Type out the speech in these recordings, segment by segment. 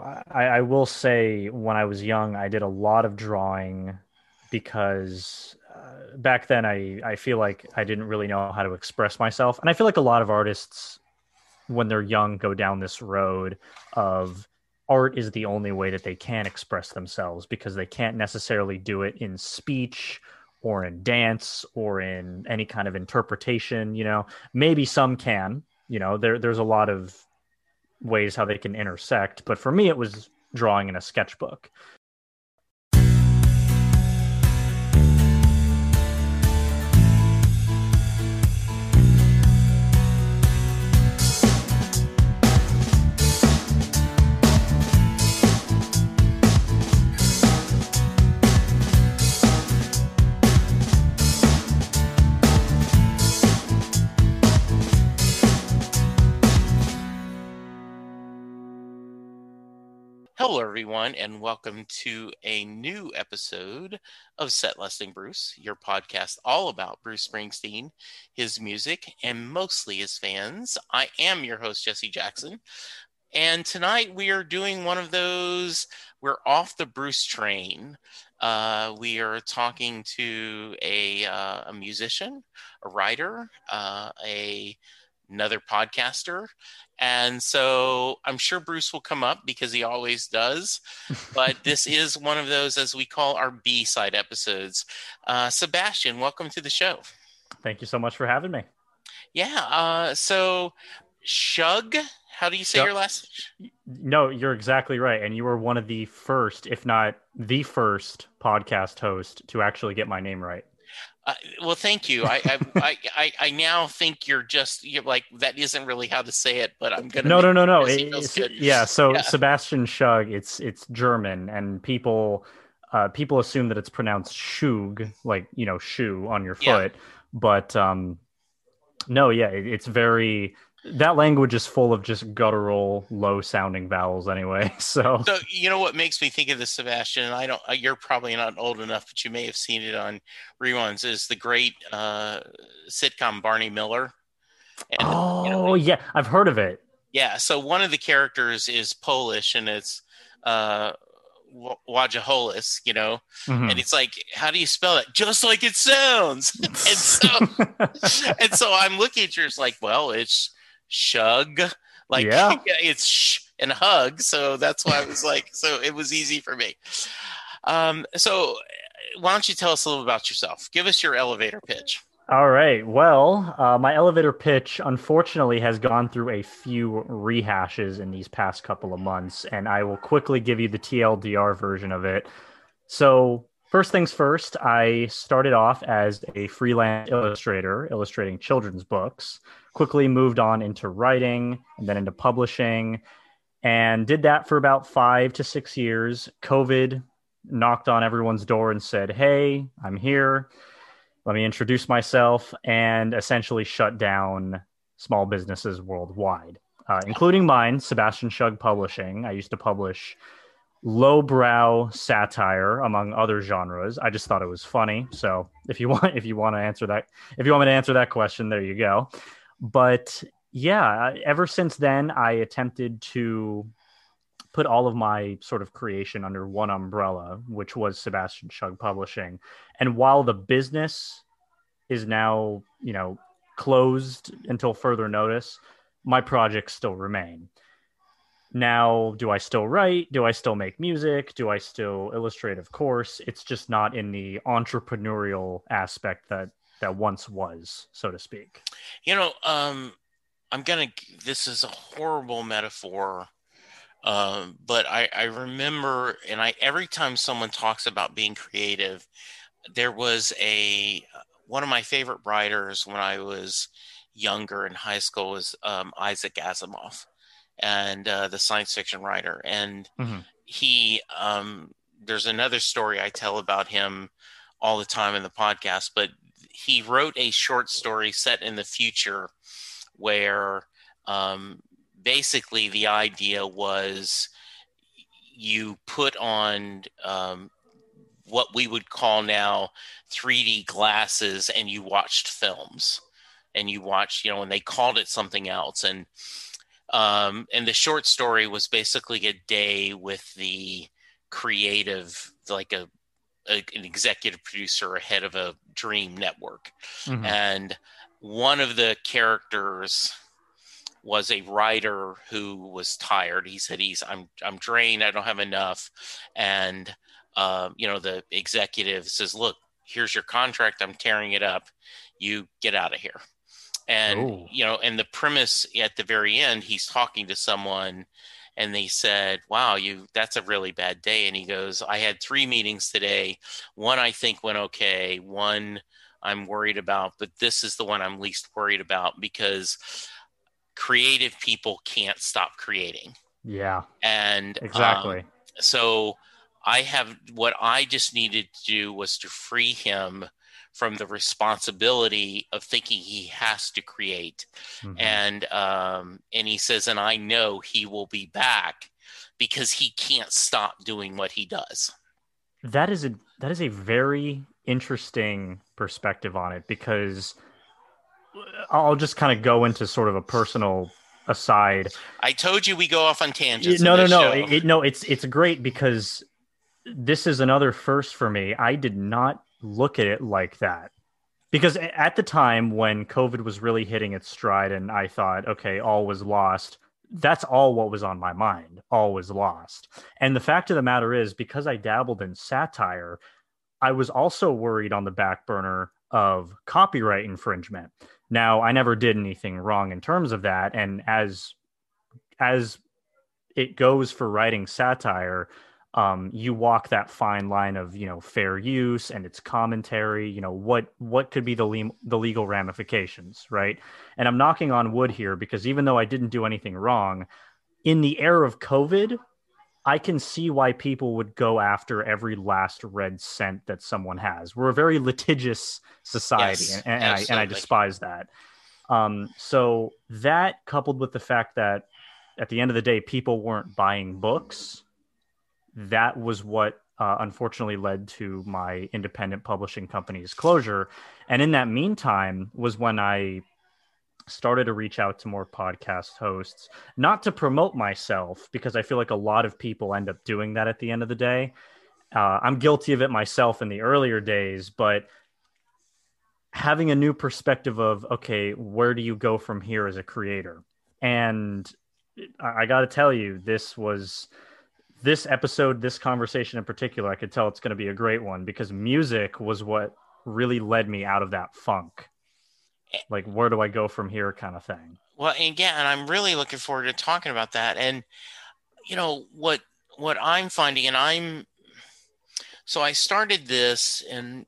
I, I will say when I was young, I did a lot of drawing because uh, back then I, I feel like I didn't really know how to express myself. And I feel like a lot of artists, when they're young, go down this road of art is the only way that they can express themselves because they can't necessarily do it in speech or in dance or in any kind of interpretation. You know, maybe some can, you know, there, there's a lot of ways how they can intersect. But for me, it was drawing in a sketchbook. Hello, everyone, and welcome to a new episode of Set Listing Bruce, your podcast all about Bruce Springsteen, his music, and mostly his fans. I am your host, Jesse Jackson. And tonight we are doing one of those, we're off the Bruce train. Uh, we are talking to a, uh, a musician, a writer, uh, a another podcaster. And so I'm sure Bruce will come up because he always does. But this is one of those, as we call our B side episodes. Uh, Sebastian, welcome to the show. Thank you so much for having me. Yeah. Uh, so, Schug, how do you say your last? No, you're exactly right. And you were one of the first, if not the first, podcast host to actually get my name right. Uh, well, thank you. I, I, I, I, now think you're just you're like that isn't really how to say it, but I'm gonna. No, no, no, no. It, yeah. So yeah. Sebastian Schug, it's it's German, and people uh, people assume that it's pronounced Shug, like you know shoe on your foot, yeah. but um, no, yeah, it, it's very that language is full of just guttural, low-sounding vowels, anyway. So, so you know what makes me think of this, Sebastian? And I don't. Uh, you're probably not old enough, but you may have seen it on reruns. Is the great uh, sitcom Barney Miller? And, oh you know, yeah, I've heard of it. Yeah. So one of the characters is Polish, and it's uh, Wojciehowicz, you know, mm-hmm. and it's like, how do you spell it? Just like it sounds. and so, and so I'm looking at yours like, well, it's shug. Like yeah. it's and hug. So that's why I was like, so it was easy for me. Um, so why don't you tell us a little about yourself? Give us your elevator pitch. All right. Well, uh, my elevator pitch unfortunately has gone through a few rehashes in these past couple of months, and I will quickly give you the TLDR version of it. So, first things first, I started off as a freelance illustrator, illustrating children's books quickly moved on into writing and then into publishing and did that for about five to six years. COVID knocked on everyone's door and said, Hey, I'm here. Let me introduce myself and essentially shut down small businesses worldwide, uh, including mine, Sebastian Schug Publishing. I used to publish lowbrow satire among other genres. I just thought it was funny. So if you want, if you want to answer that, if you want me to answer that question, there you go. But yeah, ever since then, I attempted to put all of my sort of creation under one umbrella, which was Sebastian Schug Publishing. And while the business is now, you know, closed until further notice, my projects still remain. Now, do I still write? Do I still make music? Do I still illustrate? Of course. It's just not in the entrepreneurial aspect that that once was, so to speak. You know, um, I'm gonna. This is a horrible metaphor, um, but I, I remember, and I every time someone talks about being creative, there was a one of my favorite writers when I was younger in high school was um, Isaac Asimov, and uh, the science fiction writer, and mm-hmm. he. Um, there's another story I tell about him all the time in the podcast, but he wrote a short story set in the future where um, basically the idea was you put on um, what we would call now 3D glasses and you watched films and you watched, you know, and they called it something else. And Um, and the short story was basically a day with the creative, like a, a an executive producer, head of a dream network, mm-hmm. and one of the characters was a writer who was tired. He said, "He's I'm I'm drained. I don't have enough," and uh, you know the executive says, "Look, here's your contract. I'm tearing it up. You get out of here." And Ooh. you know, and the premise at the very end, he's talking to someone, and they said, "Wow, you that's a really bad day." And he goes, "I had three meetings today. One I think went okay. One." I'm worried about, but this is the one I'm least worried about because creative people can't stop creating. Yeah. And exactly. Um, so I have what I just needed to do was to free him from the responsibility of thinking he has to create. Mm-hmm. And um, and he says, and I know he will be back because he can't stop doing what he does. That is a that is a very interesting perspective on it because I'll just kind of go into sort of a personal aside. I told you we go off on tangents. No, no, no, it, it, no. It's it's great because this is another first for me. I did not look at it like that because at the time when COVID was really hitting its stride, and I thought, okay, all was lost. That's all what was on my mind. All was lost. And the fact of the matter is, because I dabbled in satire, I was also worried on the back burner of copyright infringement. Now, I never did anything wrong in terms of that, and as as it goes for writing satire, um, you walk that fine line of you know fair use and its commentary. You know what what could be the le- the legal ramifications, right? And I'm knocking on wood here because even though I didn't do anything wrong, in the era of COVID, I can see why people would go after every last red cent that someone has. We're a very litigious society, yes, and, and I, and I despise that. Um, so that coupled with the fact that at the end of the day, people weren't buying books, that was what uh, unfortunately led to my independent publishing company's closure. And in that meantime, was when I started to reach out to more podcast hosts, not to promote myself, because I feel like a lot of people end up doing that at the end of the day. Uh, I'm guilty of it myself in the earlier days, but having a new perspective of, okay, where do you go from here as a creator? And I, I got to tell you, this was this episode, this conversation in particular, I could tell it's going to be a great one because music was what really led me out of that funk like where do I go from here kind of thing. Well, again, I'm really looking forward to talking about that. And you know what what I'm finding, and I'm so I started this, and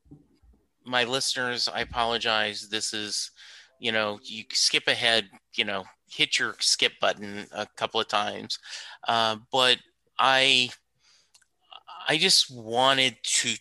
my listeners, I apologize. This is, you know, you skip ahead, you know, hit your skip button a couple of times, uh, but I I just wanted to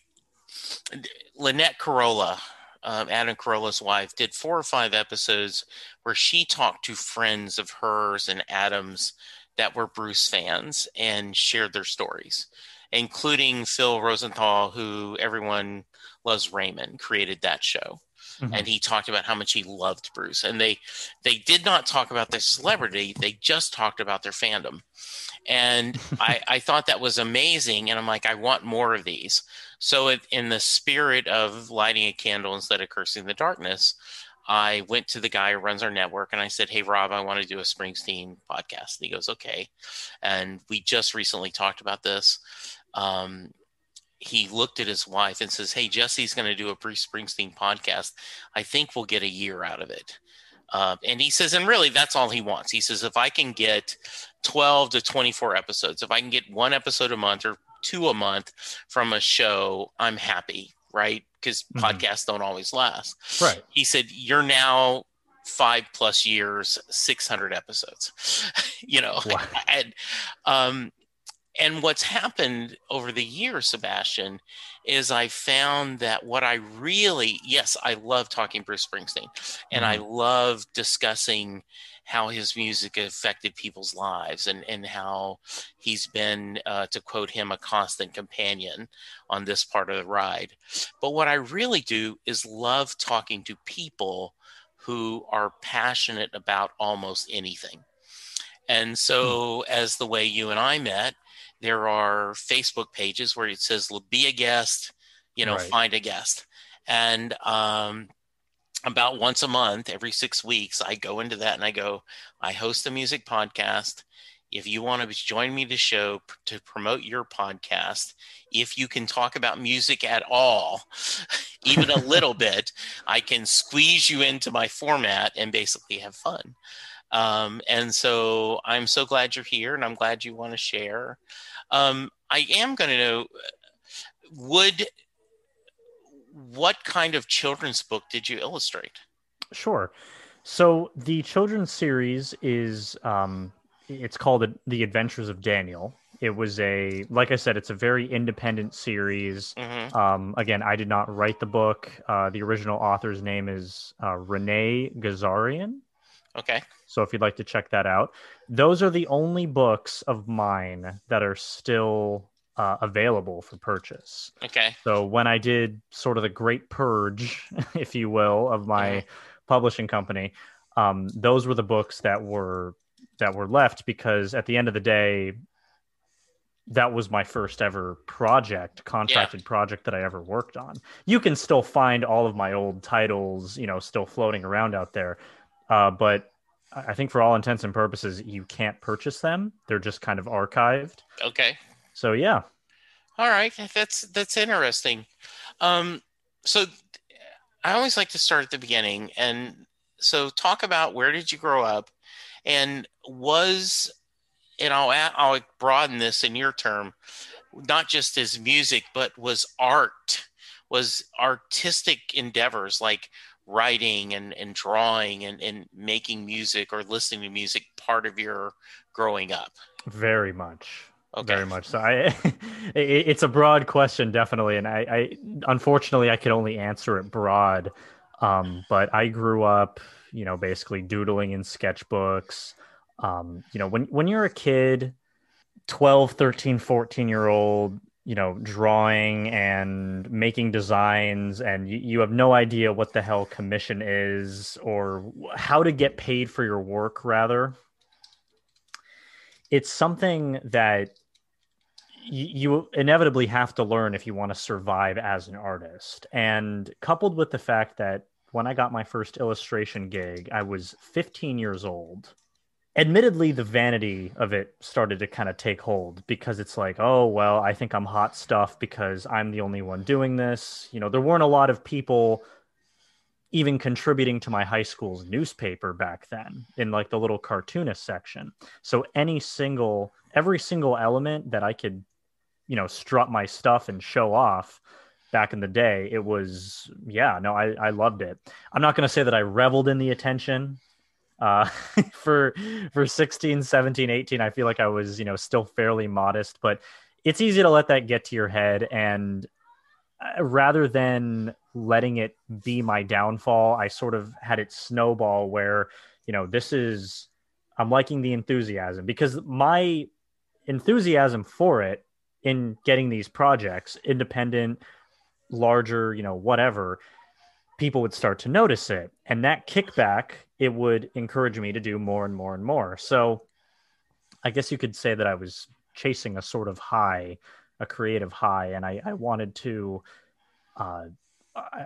Lynette Carolla um, Adam Carolla's wife, did four or five episodes where she talked to friends of hers and Adam's that were Bruce fans and shared their stories, including Phil Rosenthal, who everyone loves Raymond, created that show. Mm-hmm. And he talked about how much he loved Bruce. And they they did not talk about their celebrity, they just talked about their fandom. And I, I thought that was amazing. And I'm like, I want more of these. So, it, in the spirit of lighting a candle instead of cursing the darkness, I went to the guy who runs our network and I said, Hey, Rob, I want to do a Springsteen podcast. And he goes, Okay. And we just recently talked about this. Um, he looked at his wife and says, Hey, Jesse's going to do a Bruce Springsteen podcast. I think we'll get a year out of it. Uh, and he says, and really, that's all he wants. He says, if I can get 12 to 24 episodes, if I can get one episode a month or two a month from a show, I'm happy, right? Because mm-hmm. podcasts don't always last. Right. He said, You're now five plus years, 600 episodes, you know, wow. and, um, and what's happened over the years, Sebastian, is I found that what I really, yes, I love talking Bruce Springsteen and mm-hmm. I love discussing how his music affected people's lives and, and how he's been, uh, to quote him, a constant companion on this part of the ride. But what I really do is love talking to people who are passionate about almost anything. And so, as the way you and I met, there are Facebook pages where it says "Be a guest," you know, Right. find a guest, and um, about once a month, every six weeks, I go into that and I go, I host a music podcast. If you want to join me to show to promote your podcast, if you can talk about music at all, even a little bit, I can squeeze you into my format and basically have fun. Um, and so I'm so glad you're here and I'm glad you want to share. Um, I am going to know would what kind of children's book did you illustrate? Sure. So the children's series is um, it's called The Adventures of Daniel. It was a like I said, it's a very independent series. hmm Um, again, I did not write the book. Uh, the original author's name is uh, Renee Gazarian. Okay. So if you'd like to check that out, those are the only books of mine that are still uh, available for purchase. Okay. So when I did sort of the great purge, if you will, of my Mhm. publishing company, um, those were the books that were that were left because at the end of the day, that was my first ever project, contracted project that I ever worked on. You can still find all of my old titles, you know, still floating around out there, uh, but I think for all intents and purposes, you can't purchase them. They're just kind of archived. Okay. So yeah, All right. That's that's interesting. Um, so I always like to start at the beginning, and so talk about where did you grow up, and was, and I'll add, I'll broaden this in your term, not just as music, but was art, was artistic endeavors like writing and, and drawing and, and making music or listening to music part of your growing up. very much. Okay. Very much so. I, it, it's a broad question, definitely, and I, I unfortunately I could only answer it broad. Um, but I grew up, you know, basically doodling in sketchbooks. Um, you know, when when you're a kid, 12, 13, 14 year old, you know, drawing and making designs, and you, you have no idea what the hell commission is or how to get paid for your work, rather it's something that you inevitably have to learn if you want to survive as an artist. And coupled with the fact that when I got my first illustration gig, I was 15 years old. Admittedly, the vanity of it started to kind of take hold because it's like, oh, well, I think I'm hot stuff because I'm the only one doing this. You know, there weren't a lot of people even contributing to my high school's newspaper back then in like the little cartoonist section. So any single, every single element that I could, you know, strut my stuff and show off back in the day, it was, yeah, no, I, I loved it. I'm not going to say that I reveled in the attention. Uh, for for 16 17 18 i feel like i was you know still fairly modest but it's easy to let that get to your head. And uh, rather than letting it be my downfall i sort of had it snowball where you know this is i'm liking the enthusiasm because my enthusiasm for it in getting these projects independent larger you know whatever people would start to notice it. And that kickback it would encourage me to do more and more and more. So i guess you could say that i was chasing a sort of high a creative high. And i, I wanted to uh,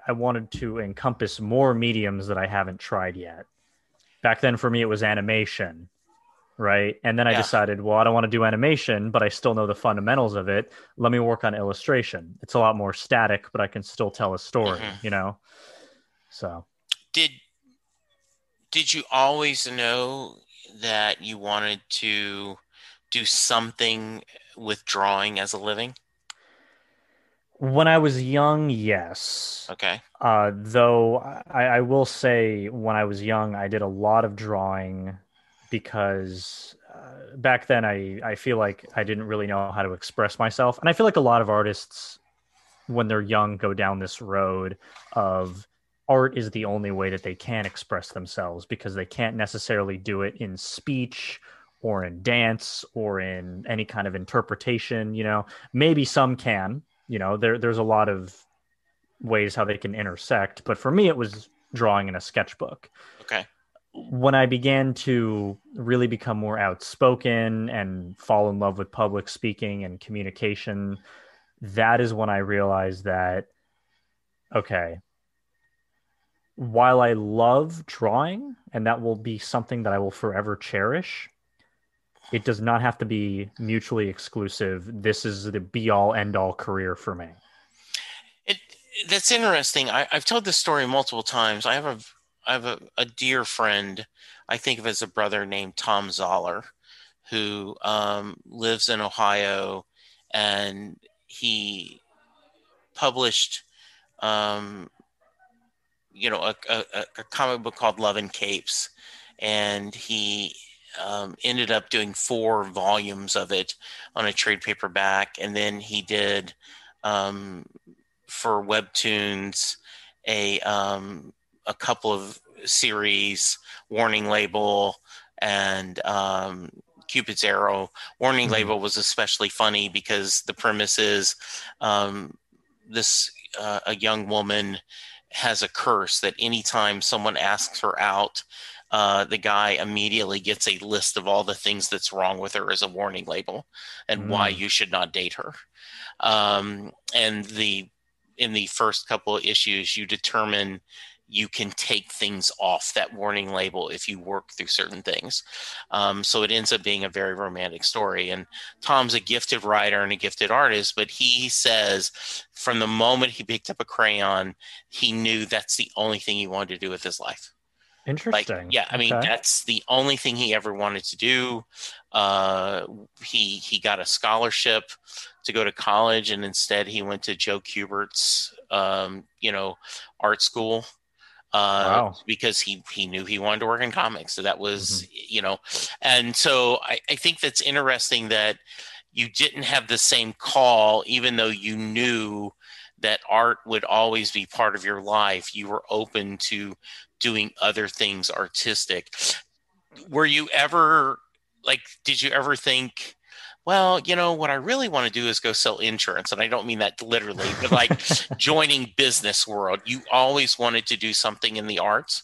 I, wanted to encompass more mediums that i haven't tried yet. Back then for me it was animation right? And then i Yeah. decided well i don't want to do animation but i still know the fundamentals of it. Let me work on illustration. It's a lot more static but i can still tell a story Mhm. you know so. Did did you always know that you wanted to do something with drawing as a living? When i was young yes. Okay. Uh, though I, I will say when i was young i did a lot of drawing because uh, back then I, I feel like i didn't really know how to express myself. And i feel like a lot of artists when they're young go down this road of art is the only way that they can express themselves because they can't necessarily do it in speech or in dance or in any kind of interpretation you know? Maybe some can you know? There there's a lot of ways how they can intersect but for me it was drawing in a sketchbook. Okay. When I began to really become more outspoken and fall in love with public speaking and communication, that is when I realized that, okay, while I love drawing and that will be something that I will forever cherish, it does not have to be mutually exclusive. This is the be all end all career for me. It that's interesting. I, have told this story multiple times. I have a I have a, a dear friend. I think of as a brother named Thom Zahler, who um, lives in Ohio, and he published, um, you know, a, a, a comic book called Love and Capes, and he um, ended up doing four volumes of it on a trade paperback, and then he did um, for Webtoons a um, a couple of series, Warning Label, and um, Cupid's Arrow. Warning mm-hmm. Label was especially funny because the premise is um, this uh, a young woman has a curse that anytime someone asks her out uh, the guy immediately gets a list of all the things that's wrong with her as a warning label and mm. why you should not date her. Um, and the in the first couple of issues, you determine you can take things off that warning label if you work through certain things. Um, so it ends up being a very romantic story. And Thom's a gifted writer and a gifted artist, but he says from the moment he picked up a crayon, he knew that's the only thing he wanted to do with his life. Interesting. Like, yeah, I mean okay. that's the only thing he ever wanted to do. Uh, he he got a scholarship to go to college, and instead he went to Joe Kubert's, um, you know, art school. Uh, wow. because he he knew he wanted to work in comics. So that was mm-hmm. you know, and so I, I think that's interesting that you didn't have the same call, even though you knew that art would always be part of your life. You were open to doing other things artistic. Were you ever like, did you ever think, well, you know, what I really want to do is go sell insurance. And I don't mean that literally, but like joining business world. You always wanted to do something in the arts?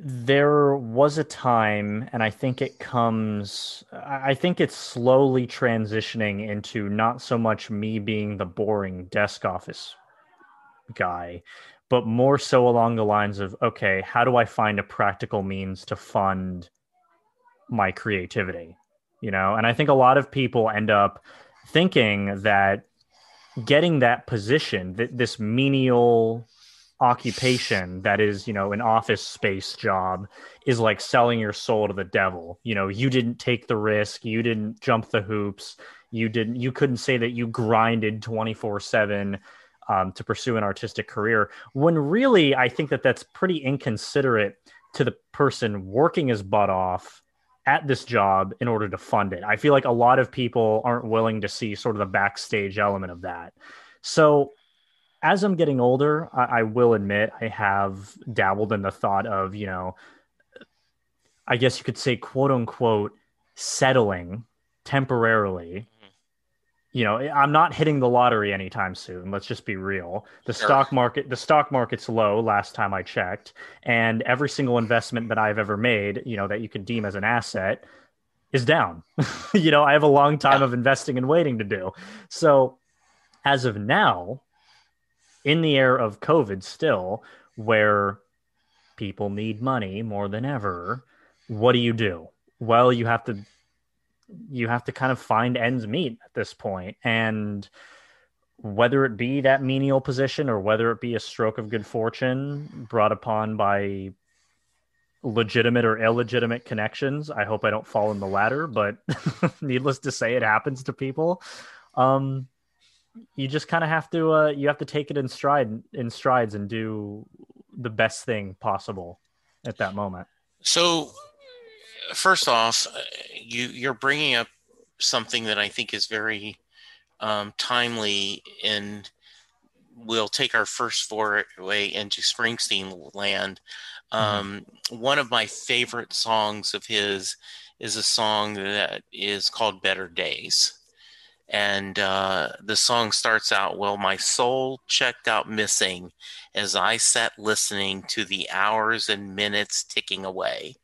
There was a time, and I think it comes, I think it's slowly transitioning into not so much me being the boring desk office guy, but more so along the lines of okay, how do I find a practical means to fund my creativity? You know, and I think a lot of people end up thinking that getting that position, that this menial occupation that is, you know, an office space job is like selling your soul to the devil. You know, you didn't take the risk, you didn't jump the hoops, you didn't you couldn't say that you grinded 24/7 um, to pursue an artistic career when really I think that that's pretty inconsiderate to the person working his butt off at this job in order to fund it. I feel like a lot of people aren't willing to see sort of the backstage element of that. So as I'm getting older, I, I will admit I have dabbled in the thought of, you know, I guess you could say, quote unquote, settling temporarily you know, I'm not hitting the lottery anytime soon. Let's just be real. The sure. stock market, the stock market's low last time I checked, and every single investment that I've ever made, you know, that you can deem as an asset, is down. you know, I have a long time yeah. of investing and waiting to do. So, as of now, in the era of COVID, still where people need money more than ever, what do you do? Well, you have to you have to kind of find ends meet at this point. And whether it be that menial position or whether it be a stroke of good fortune brought upon by legitimate or illegitimate connections i hope i don't fall in the latter but needless to say it happens to people. Um, you just kind of have to uh, you have to take it in stride in strides and do the best thing possible at that moment. So first off, uh, you you're bringing up something that I think is very um, timely, and we'll take our first foray into Springsteen land. Mm-hmm. Um, mm-hmm. One of my favorite songs of his is a song that is called "Better Days." And uh, the song starts out, Well, my soul checked out missing as I sat listening to the hours and minutes ticking away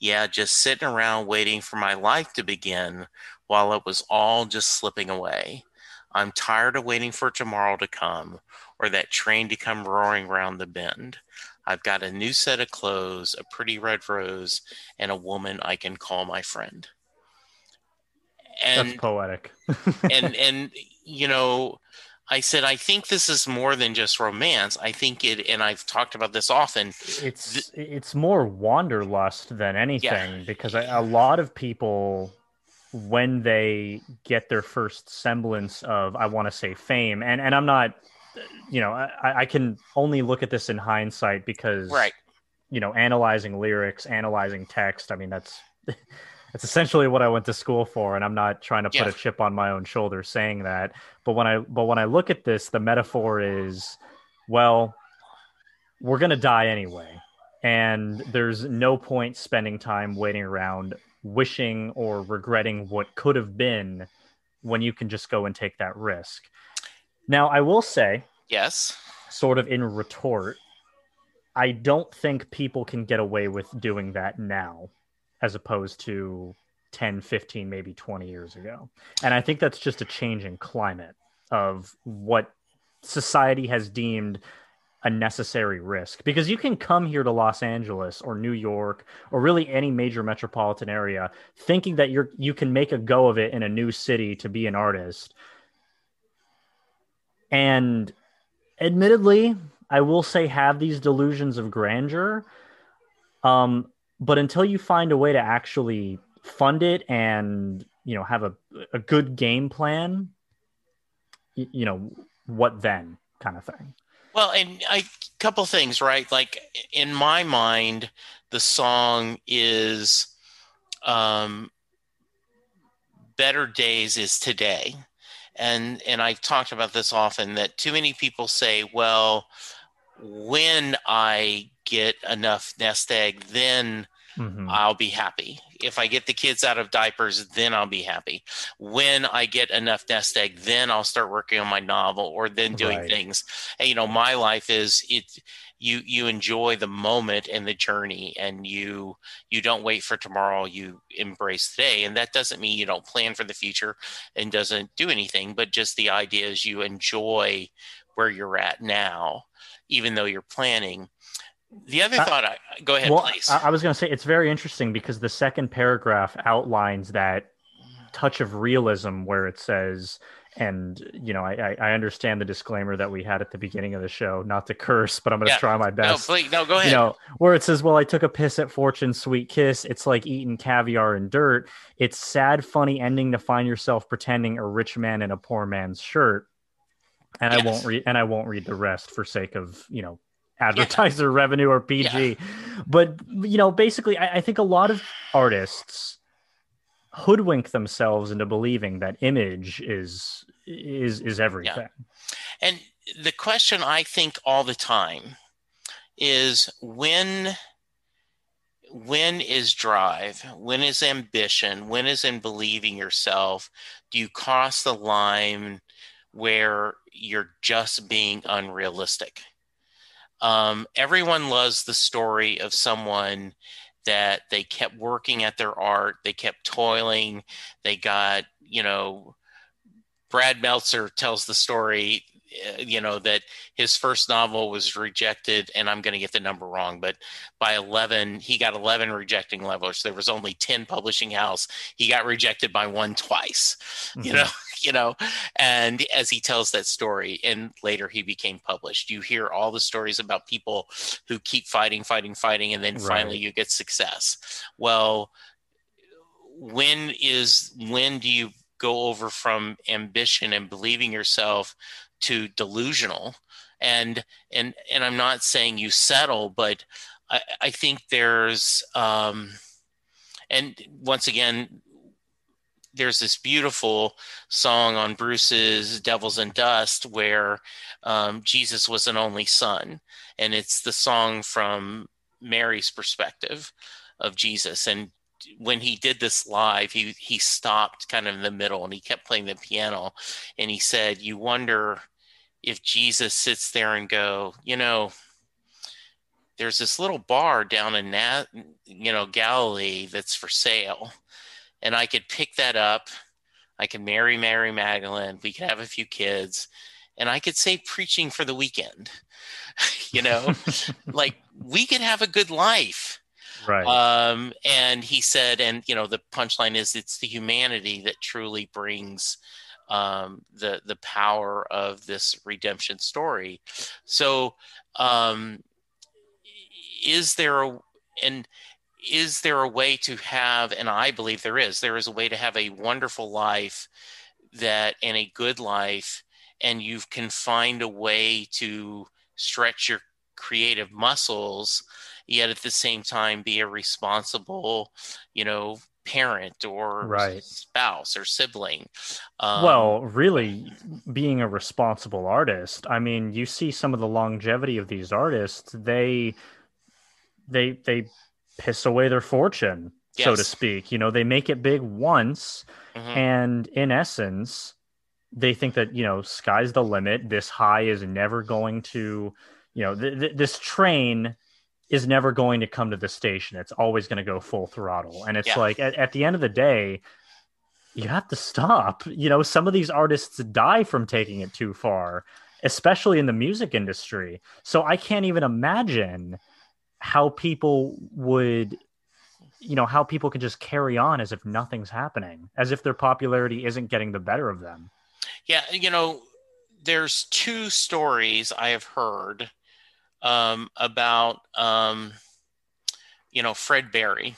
Yeah, just sitting around waiting for my life to begin while it was all just slipping away. I'm tired of waiting for tomorrow to come or that train to come roaring round the bend. I've got a new set of clothes, a pretty red rose, and a woman I can call my friend. And That's poetic. and and you know, I said I think this is more than just romance. I think it, and I've talked about this often. It's th- it's more wanderlust than anything yeah. because a lot of people when they get their first semblance of I want to say fame and and I'm not you know I, I can only look at this in hindsight because right you know analyzing lyrics analyzing text I mean that's that's essentially what I went to school for and I'm not trying to put yeah. a chip on my own shoulder saying that but when I but when I look at this the metaphor is well we're going to die anyway and there's no point spending time waiting around wishing or regretting what could have been when you can just go and take that risk. Now, I will say, yes, sort of in retort, I don't think people can get away with doing that now as opposed to 10, 15, maybe 20 years ago. And I think that's just a changing climate of what society has deemed a necessary risk because you can come here to Los Angeles or New York or really any major metropolitan area thinking that you're you can make a go of it in a new city to be an artist. And admittedly, I will say have these delusions of grandeur. Um, but until you find a way to actually fund it and you know have a, a good game plan, you, you know, what then kind of thing. Well, and a couple things, right? Like in my mind, the song is um, "Better Days is Today," and and I've talked about this often. That too many people say, "Well, when I get enough nest egg, then." mm-hmm. I'll be happy. If I get the kids out of diapers, then I'll be happy. When I get enough nest egg, then I'll start working on my novel or then doing right. things. And, you know, my life is it you you enjoy the moment and the journey and you you don't wait for tomorrow you embrace today and that doesn't mean you don't plan for the future and doesn't do anything but just the idea is you enjoy where you're at now even though you're planning the other uh, thought, I, go ahead, well, please. I, I was going to say it's very interesting because the second paragraph outlines that touch of realism where it says, and you know, I, I understand the disclaimer that we had at the beginning of the show, not to curse, but I'm going to yeah. try my best. No, please, no, go ahead. You know, where it says, "Well, I took a piss at Fortune's sweet kiss. It's like eating caviar and dirt. It's sad, funny ending to find yourself pretending a rich man in a poor man's shirt." And yes. I won't read, and I won't read the rest for sake of you know advertiser yeah. revenue or PG. Yeah. But you know, basically, I, I, think a lot of artists hoodwink themselves into believing that image is is is everything. Yeah. And the question I think all the time is when when is drive when is ambition when is in believing yourself do you cross the line where you're just being unrealistic um, everyone loves the story of someone that they kept working at their art, they kept toiling, they got, you know, Brad Meltzer tells the story uh, you know that his first novel was rejected and i'm going to get the number wrong but by 11 he got 11 rejecting levels. There was only 10 publishing house he got rejected by one twice mm-hmm. you know you know? And as he tells that story and later he became published you hear all the stories about people who keep fighting fighting fighting and then right. finally you get success. Well when is when do you go over from ambition and believing yourself to delusional? And and and i'm not saying you settle but i i think there's um and once again there's this beautiful song on Bruce's Devils and Dust where um, Jesus was an only son. And it's the song from Mary's perspective of Jesus. And when he did this live, he he stopped kind of in the middle and he kept playing the piano, and he said, "You wonder if Jesus sits there and go, you know, there's this little bar down in Nat, you know, Galilee that's for sale. And I could pick that up. I could marry Mary Magdalene. We could have a few kids. And I could say preaching for the weekend. you know, like we could have a good life. Right. Um, and he said, and you know, the punchline is it's the humanity that truly brings um, the the power of this redemption story. So, um, is there a and is there a way to have? And I believe there is. There is a way to have a wonderful life that and a good life, and you can find a way to stretch your creative muscles yet at the same time be a responsible you know parent or right. spouse or sibling. Um, well, really, being a responsible artist. I mean, you see some of the longevity of these artists. They, they, they piss away their fortune, yes. so to speak. You know, they make it big once, mm-hmm. and in essence, they think that you know, sky's the limit. This high is never going to, you know, th- th- this train is never going to come to the station. It's always going to go full throttle. And it's yeah. like at, at the end of the day, you have to stop. You know, some of these artists die from taking it too far, especially in the music industry. So I can't even imagine how people would you know how people can just carry on as if nothing's happening as if their popularity isn't getting the better of them yeah you know there's two stories i have heard um, about um, you know Fred Berry,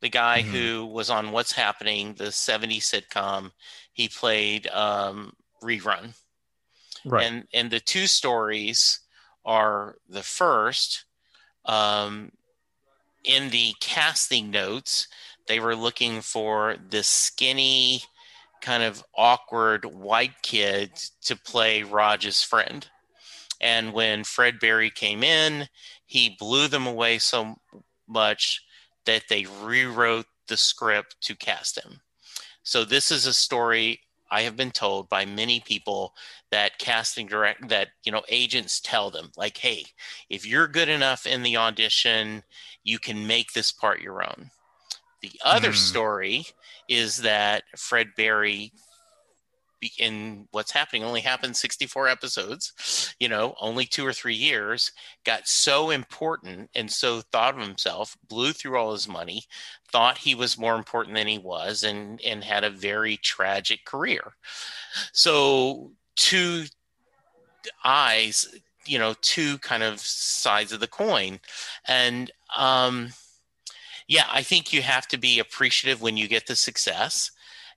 the guy mm-hmm. who was on What's Happening, the '70s sitcom. He played um, rerun, right? And and the two stories are the first um, in the casting notes. They were looking for this skinny, kind of awkward white kid to play Raj's friend. And when Fred Berry came in, he blew them away so much that they rewrote the script to cast him. So this is a story I have been told by many people that casting direct that you know agents tell them like, hey, if you're good enough in the audition, you can make this part your own. The other mm. story is that Fred Berry in what's happening only happened 64 episodes you know only two or three years got so important and so thought of himself blew through all his money thought he was more important than he was and and had a very tragic career. So two eyes you know two kind of sides of the coin. And um yeah i think you have to be appreciative when you get the success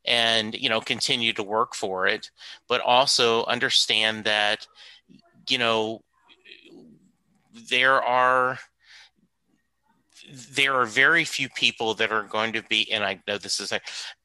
and you know continue to work for it but also understand that you know there are there are very few people that are going to be, and I know this is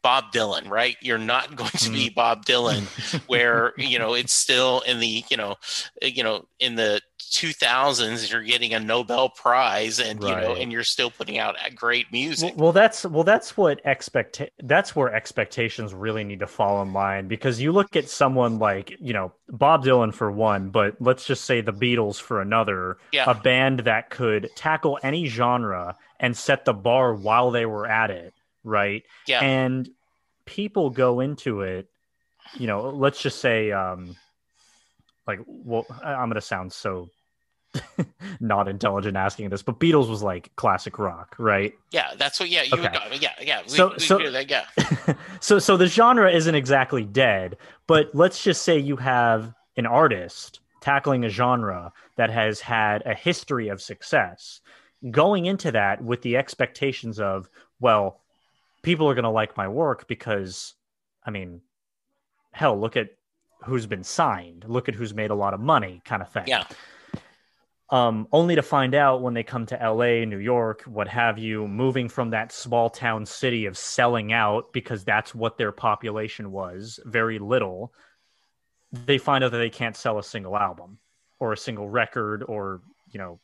Bob Dylan, right? You're not going to be mm-hmm. Bob Dylan, where you know it's still in the you know, you know, in the 2000s you're getting a Nobel Prize, and right. you know, and you're still putting out great music. Well, well, that's well, that's what expect that's where expectations really need to fall in line because you look at someone like you know Bob Dylan for one, but let's just say the Beatles for another, yeah. a band that could tackle any genre and set the bar while they were at it, right? Yeah. And people go into it, you know, let's just say, um, like, well, I'm going to sound so not intelligent asking this, but Beatles was like classic rock, right? Yeah, that's what. Yeah, you okay. would, yeah, yeah. We, so, we so, that, yeah. so, so the genre isn't exactly dead, but let's just say you have an artist tackling a genre that has had a history of success, going into that with the expectations of, well, people are going to like my work because, I mean, hell, look at who's been signed, look at who's made a lot of money, kind of thing. Yeah um, only to find out when they come to LA, New York, what have you, moving from that small town city of selling out because that's what their population was, very little, they find out that they can't sell a single album or a single record or, you know,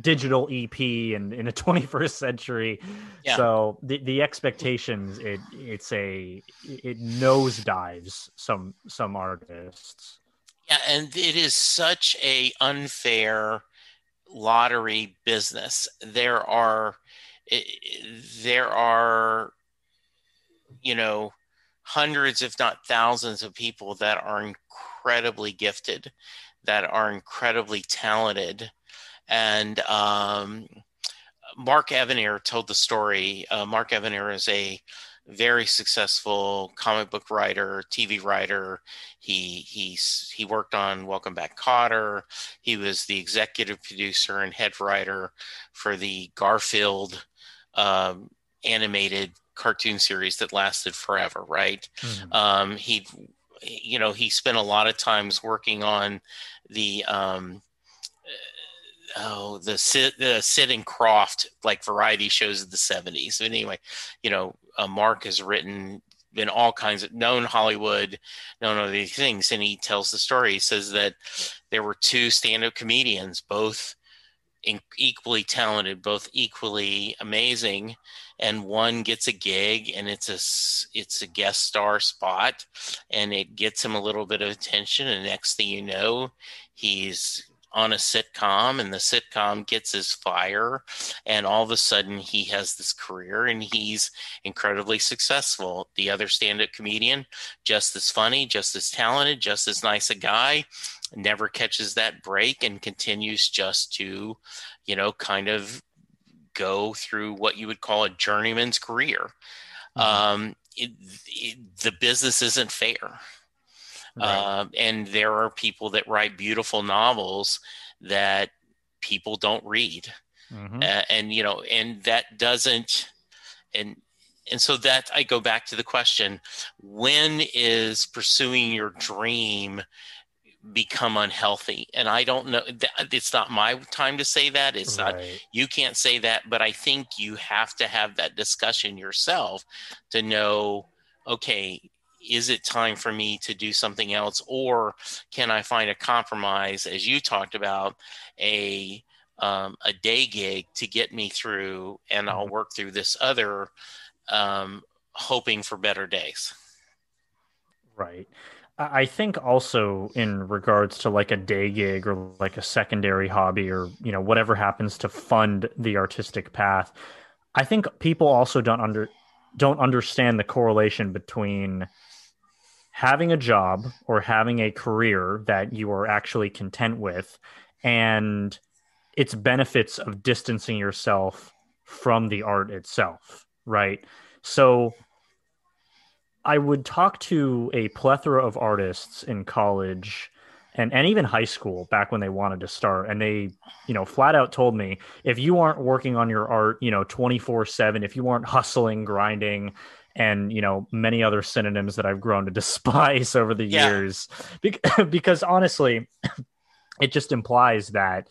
digital EP in, in the 21st century. Yeah. So the, the expectations, it it's a it nosedives some some artists. Yeah, and it is such a unfair lottery business. There are there are you know hundreds if not thousands of people that are incredibly gifted that are incredibly talented and um, mark evanier told the story uh, mark evanier is a very successful comic book writer, TV writer. He he's he worked on Welcome Back Kotter. He was the executive producer and head writer for the Garfield um, animated cartoon series that lasted forever. Right? Mm-hmm. Um, he you know he spent a lot of times working on the um, oh the Sid, the and Krofft like variety shows of the 70s. But anyway, you know, uh, Mark has written been all kinds of known Hollywood, known other these things, and he tells the story. He says that there were two stand-up comedians, both in, equally talented, both equally amazing, and one gets a gig and it's a it's a guest star spot, and it gets him a little bit of attention, and next thing you know, he's on a sitcom and the sitcom gets his fire and all of a sudden he has this career and he's incredibly successful. The other stand-up comedian just as funny just as talented just as nice a guy never catches that break and continues just to you know kind of go through what you would call a journeyman's career. Mm-hmm. um, it, it, the business isn't fair Right. Um, and there are people that write beautiful novels that people don't read. Mm-hmm. Uh, and, you know, and that doesn't, and, and so that I go back to the question when is pursuing your dream become unhealthy and i don't know it's not my time to say that it's right. not you can't say that but i think you have to have that discussion yourself to know okay is it time for me to do something else? Or can i find a compromise as you talked about a um, a day gig to get me through and i'll mm-hmm. work through this other um, hoping for better days? Right. I think also in regards to like a day gig or like a secondary hobby or you know whatever happens to fund the artistic path i think people also don't under don't understand the correlation between having a job or having a career that you are actually content with and its benefits of distancing yourself from the art itself, right? So I would talk to a plethora of artists in college and, and even high school back when they wanted to start. And they, you know, flat out told me if you aren't working on your art, you know, 24 7, if you aren't hustling, grinding, and you know many other synonyms that I've grown to despise over the yeah. years. Be- because honestly it just implies that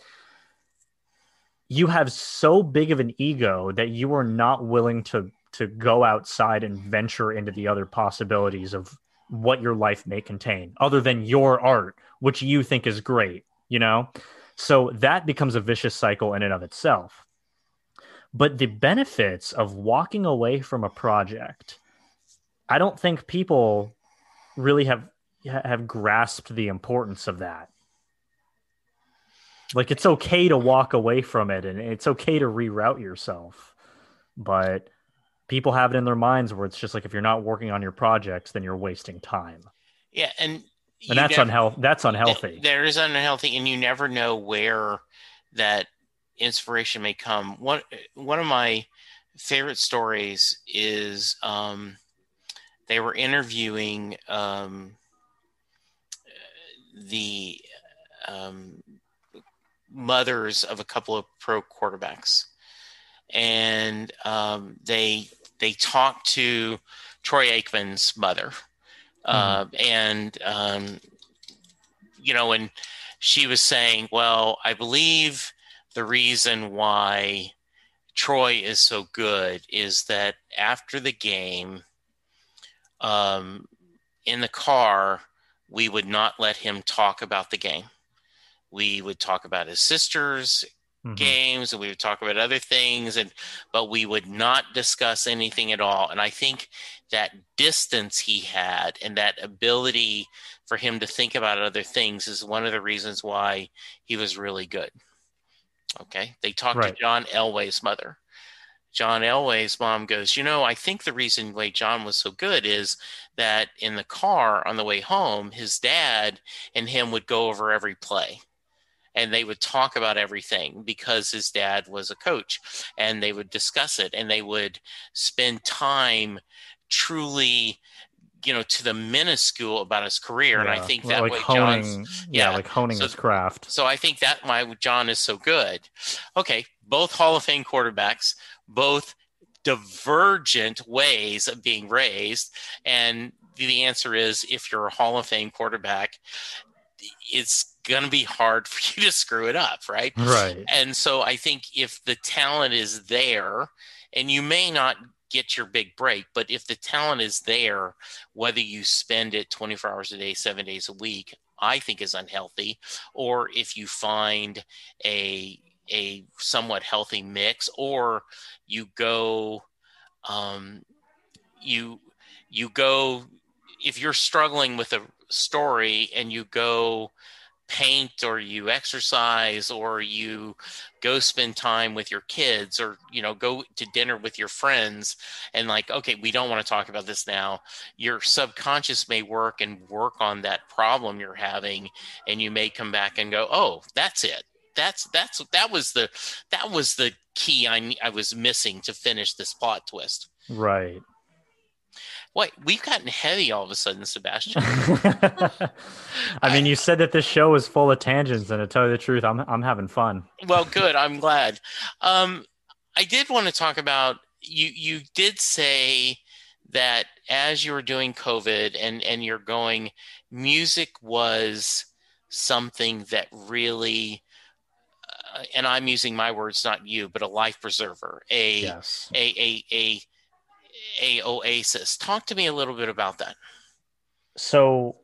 you have so big of an ego that you are not willing to to go outside and venture into the other possibilities of what your life may contain other than your art which you think is great you know? So that becomes a vicious cycle in and of itself but the benefits of walking away from a project, I don't think people really have have grasped the importance of that. Like it's okay to walk away from it and it's okay to reroute yourself. But people have it in their minds where it's just like if you're not working on your projects, then you're wasting time. Yeah, and and that's unhealthy. That's unhealthy. There is unhealthy, and you never know where that inspiration may come. One one of my favorite stories is um, they were interviewing um, the um, mothers of a couple of pro quarterbacks, and um, they they talked to Troy Aikman's mother, mm-hmm. uh, and um, you know, and she was saying, "Well, I believe." The reason why Troy is so good is that after the game, um, in the car, we would not let him talk about the game. We would talk about his sister's mm-hmm. games and we would talk about other things and but we would not discuss anything at all. And I think that distance he had and that ability for him to think about other things is one of the reasons why he was really good. Okay. They talk Right. to John Elway's mother. John Elway's mom goes, You know, I think the reason why John was so good is that in the car on the way home, his dad and him would go over every play and they would talk about everything because his dad was a coach and they would discuss it and they would spend time truly you know to the minuscule about his career and i think that like way honing, john's yeah, yeah. like honing So- his craft. so I think that why John is so good. Okay, both Hall of Fame quarterbacks, both divergent ways of being raised, and the answer is if you're a Hall of Fame quarterback, it's going to be hard for you to screw it up, right? Right. And so I think if the talent is there, and you may not get your big break, but if the talent is there, whether you spend it 24 hours a day, seven days a week, I think is unhealthy. Or if you find a a somewhat healthy mix, or you go, um, you you go if you're struggling with a story and you go paint or you exercise or you go spend time with your kids or you know go to dinner with your friends and like okay we don't want to talk about this now. Your subconscious may work and work on that problem you're having and you may come back and go oh that's it. That's that's that was the that was the key i i was missing to finish this plot twist. Right. Wait we've gotten heavy all of a sudden sebastian I mean, you said that this show is full of tangents, and to tell you the truth, I'm I'm having fun. well good i'm glad um i did want to talk about you you did say that as you were doing covid and and you're going music was something that really uh, and i'm using my words not you but a life preserver a Yes. a a a a oasis talk to me a little bit about that. So,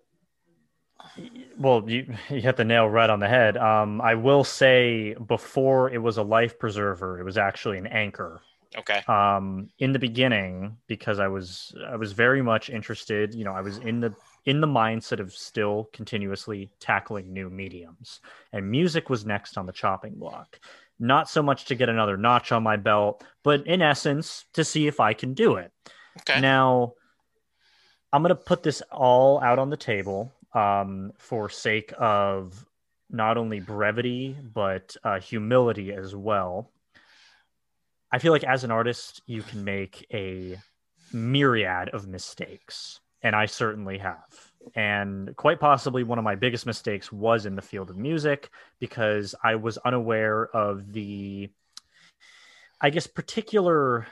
well, you you hit the nail right on the head. Um, I will say before it was a life preserver, it was actually an anchor. okay. Um in the beginning because i was i was very much interested you know i was in the in the mindset of still continuously tackling new mediums. And music was next on the chopping block not so much to get another notch on my belt but in essence to see if i can do it. Okay. Now i'm going to put this all out on the table um, for sake of not only brevity but uh, humility as well. I feel like as an artist, you can make a myriad of mistakes, and I certainly have. And quite possibly one of my biggest mistakes was in the field of music because I was unaware of the, I guess, particular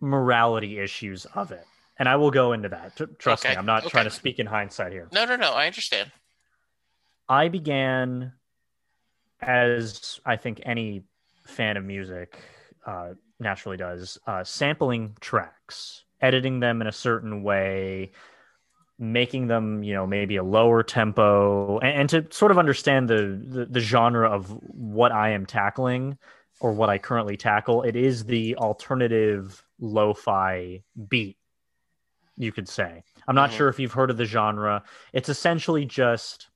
morality issues of it. And I will go into that. Trust Okay, me, I'm not okay. trying to speak in hindsight here. no no no i understand I began as I think any fan of music uh, naturally does, uh, sampling tracks, editing them in a certain way, making them, you know, maybe a lower tempo, and, and to sort of understand the, the the genre of what I am tackling or what I currently tackle. It is the alternative lo-fi beat, you could say. I'm not Mhm. sure if you've heard of the genre. It's essentially just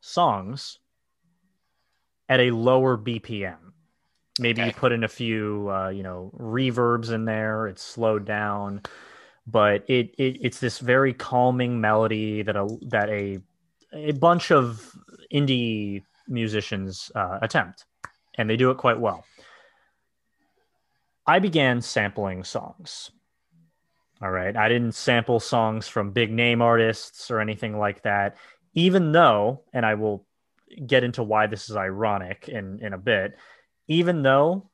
songs at a lower BPM. Maybe you put in a few, uh, you know, reverbs in there. It's slowed down, but it, it it's this very calming melody that a that a a bunch of indie musicians uh, attempt, and they do it quite well. I began sampling songs. All right, I didn't sample songs from big name artists or anything like that even though, and I will get into why this is ironic in, in a bit, even though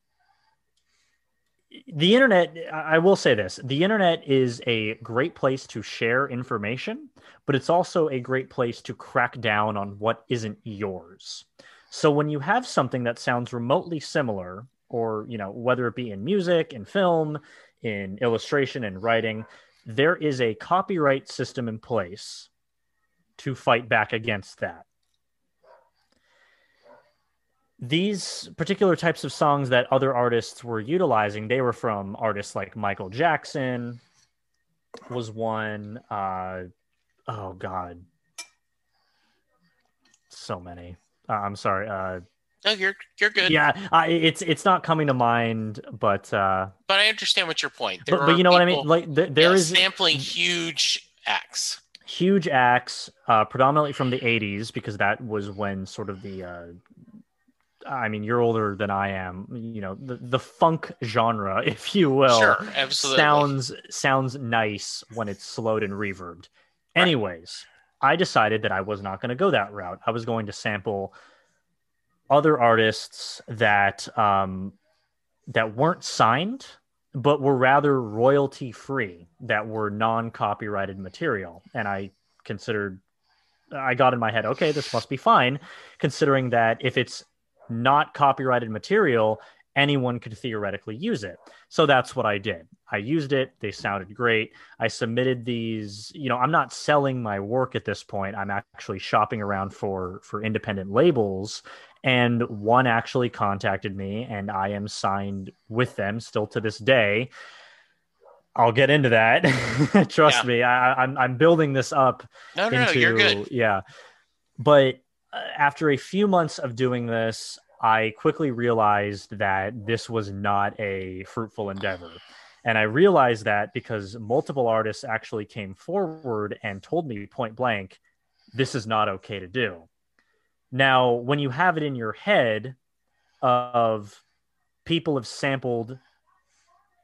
the internet, I will say this the internet is a great place to share information, but it's also a great place to crack down on what isn't yours. So when you have something that sounds remotely similar, or, you know, whether it be in music, in film, in illustration, in writing, there is a copyright system in place to fight back against that. These particular types of songs that other artists were utilizing, they were from artists like Michael Jackson was one. Uh, oh God, so many. Uh, I'm sorry. Uh, no, you're you're good. Yeah, uh, it's it's not coming to mind, but uh, but I understand what your point. There but, but you know what I mean. Like th- there yeah, is sampling huge acts, huge acts, uh, predominantly from the '80s, because that was when sort of the. I mean, you're older than I am. You know, the, the funk genre, if you will, sure, absolutely. sounds sounds nice when it's slowed and reverbed. Right. Anyways, I decided that I was not going to go that route. I was going to sample other artists that um, that weren't signed, but were rather royalty free, that were non copyrighted material. And I considered, I got in my head, okay, this must be fine, considering that if it's not copyrighted material, anyone could theoretically use it. So that's what I did. I used it. They sounded great. I submitted these, you know, I'm not selling my work at this point. I'm actually shopping around for for independent labels and one actually contacted me and I am signed with them still to this day. I'll get into that. Trust yeah. me, I, am I'm, I'm building this up. No, no, into, no, you're good. Yeah, but Uh, after a few months of doing this, I quickly realized that this was not a fruitful endeavor. And I realized that because multiple artists actually came forward and told me point blank, this is not okay to do. Now, when you have it in your head of people have sampled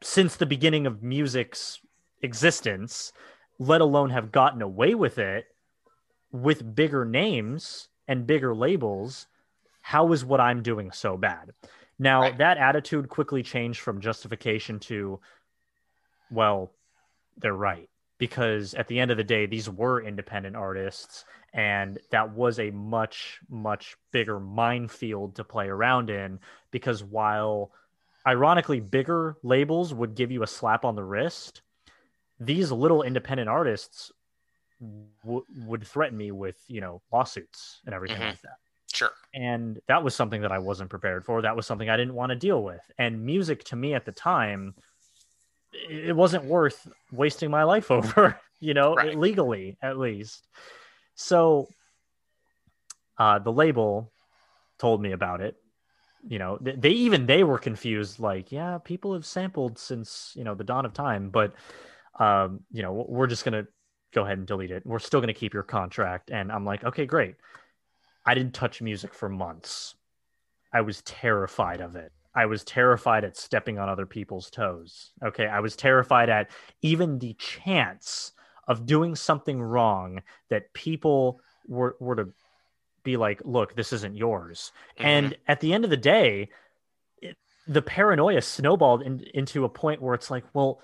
since the beginning of music's existence, let alone have gotten away with it with bigger names and bigger labels, how is what I'm doing so bad? Now, right. that attitude quickly changed from justification to, well, they're right. Because at the end of the day, these were independent artists and that was a much much bigger minefield to play around in because while ironically bigger labels would give you a slap on the wrist these little independent artists w- would threaten me with you know lawsuits and everything mm-hmm. like that sure and that was something that i wasn't prepared for that was something i didn't want to deal with and music to me at the time it wasn't worth wasting my life over you know right. legally at least so uh, the label told me about it. You know, they, they even they were confused. Like, yeah, people have sampled since you know the dawn of time, but um, you know, we're just gonna go ahead and delete it. We're still gonna keep your contract. And I'm like, okay, great. I didn't touch music for months. I was terrified of it. I was terrified at stepping on other people's toes. Okay. I was terrified at even the chance of doing something wrong that people were were to be like, look, this isn't yours. Mm-hmm. And at the end of the day, it, the paranoia snowballed in, into a point where it's like, well,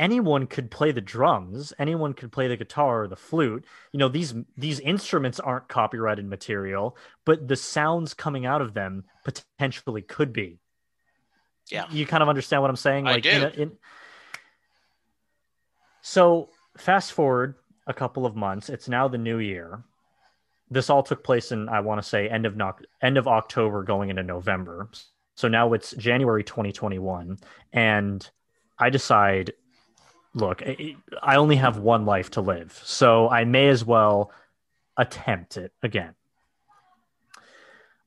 anyone could play the drums, anyone could play the guitar or the flute. You know, these these instruments aren't copyrighted material, but the sounds coming out of them potentially could be. Yeah. You kind of understand what I'm saying? Like I do. In a, in... So fast forward a couple of months. It's now the new year. This all took place in I want to say end of no- end of October going into November. So now it's January 2021 and I decide look, I only have one life to live. So I may as well attempt it again.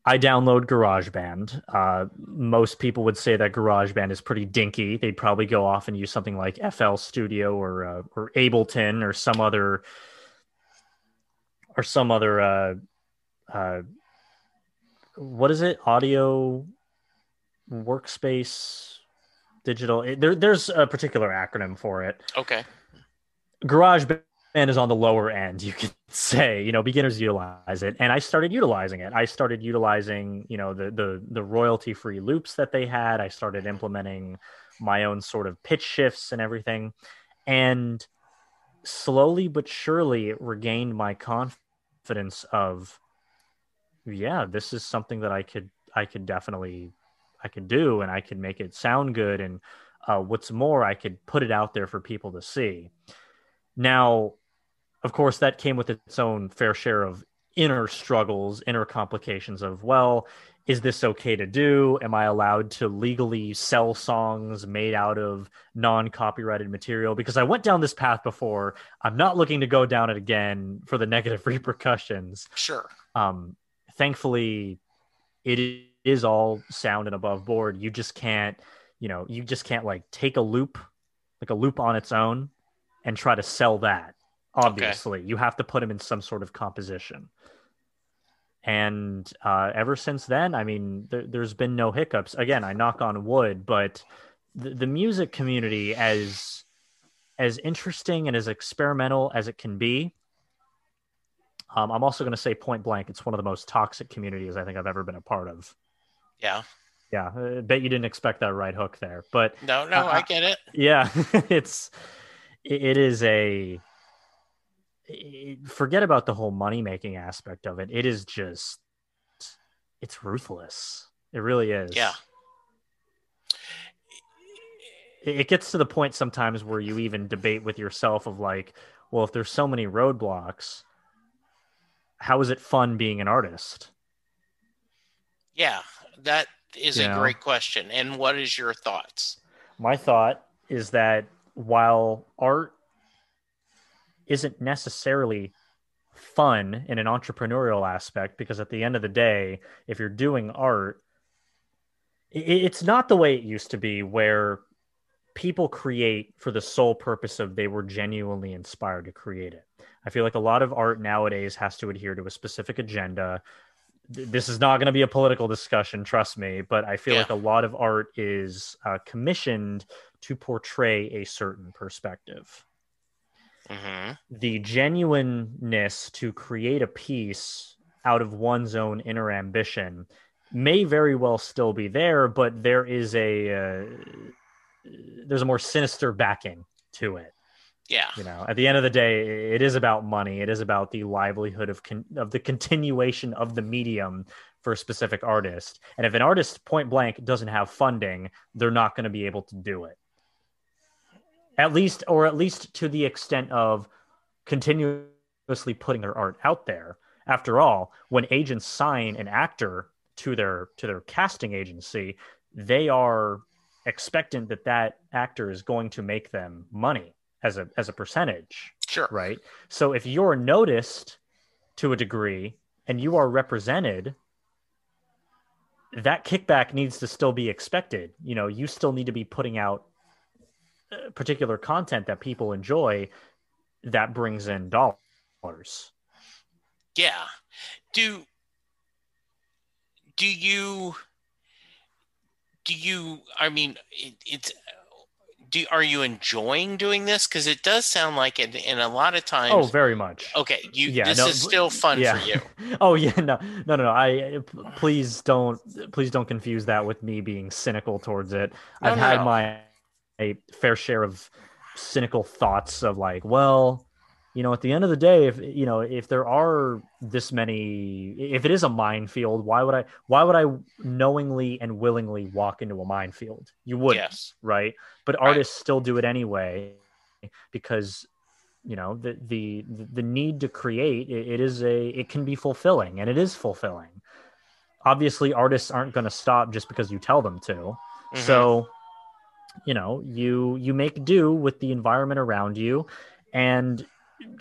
I download GarageBand. Uh, most people would say that GarageBand is pretty dinky. They'd probably go off and use something like FL Studio or uh, or Ableton or some other or some other uh, uh, what is it? Audio workspace digital. There, there's a particular acronym for it. Okay. Garage Band is on the lower end, you could say. You know, beginners utilize it, and I started utilizing it. I started utilizing, you know, the the the royalty free loops that they had. I started implementing my own sort of pitch shifts and everything, and slowly but surely it regained my confidence of, yeah, this is something that I could I could definitely I could do, and I could make it sound good, and uh, what's more, I could put it out there for people to see. Now, of course, that came with its own fair share of inner struggles, inner complications of, well, is this okay to do? Am I allowed to legally sell songs made out of non copyrighted material? Because I went down this path before. I'm not looking to go down it again for the negative repercussions. Sure. Um, thankfully, it is all sound and above board. You just can't, you know, you just can't like take a loop, like a loop on its own, and try to sell that. Obviously, okay. you have to put them in some sort of composition. And uh, ever since then, I mean, there, has been no hiccups. Again, I knock on wood, but the, the music community, as as interesting and as experimental as it can be, um, I'm also going to say point blank, it's one of the most toxic communities I think I've ever been a part of. Yeah. Yeah. I bet you didn't expect that right hook there, but no, no, uh, I get it. Yeah. it's, it is a, forget about the whole money making aspect of it. It is just, it's ruthless. It really is. Yeah. It gets to the point sometimes where you even debate with yourself of like, well, if there's so many roadblocks, how is it fun being an artist? Yeah, that is you a know? great question. And what is your thoughts? My thought is that while art isn't necessarily fun in an entrepreneurial aspect, because at the end of the day, if you're doing art, it's not the way it used to be where people create for the sole purpose of they were genuinely inspired to create it. I feel like a lot of art nowadays has to adhere to a specific agenda. This is not going to be a political discussion, trust me, but I feel yeah. like a lot of art is uh, commissioned to portray a certain perspective. Mm-hmm. The genuineness to create a piece out of one's own inner ambition may very well still be there, but there is a uh, there's a more sinister backing to it. Yeah. You know, at the end of the day, it is about money. It is about the livelihood of con- of the continuation of the medium for a specific artist. And if an artist point blank doesn't have funding, they're not going to be able to do it. At least or at least to the extent of continuously putting their art out there. After all, when agents sign an actor to their to their casting agency, they are expectant that that actor is going to make them money as a as a percentage. Sure. Right. So if you're noticed to a degree and you are represented, that kickback needs to still be expected. You know, you still need to be putting out uh, particular content that people enjoy that brings in dollars. Yeah. Do do you do you i mean it, it's do are you enjoying doing this? Because it does sound like it and a lot of times oh very much. Okay you yeah, this no, is still fun yeah. for you. Oh yeah no no no no i please don't please don't confuse that with me being cynical towards it. No, i've no, had my a fair share of cynical thoughts of like well you know, at the end of the day, if you know, if there are this many, if it is a minefield, why would I? Why would I knowingly and willingly walk into a minefield? You would, yes. right? But artists still do it anyway because you know the the the need to create it, it is a it can be fulfilling and it is fulfilling. Obviously, artists aren't going to stop just because you tell them to. Mm-hmm. So, you know, you you make do with the environment around you and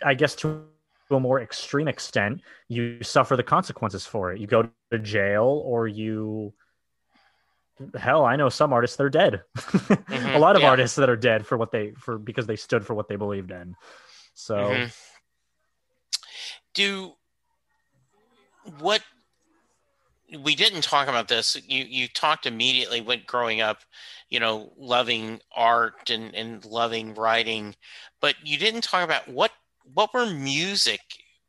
I guess to a more extreme extent, you suffer the consequences for it. You go to jail or you hell, I know some artists they're dead. Mm-hmm, a lot of yeah. artists that are dead for what they for because they stood for what they believed in. So mm-hmm. do what we didn't talk about this. You you talked immediately when growing up, you know, loving art and, and loving writing, but you didn't talk about what what were music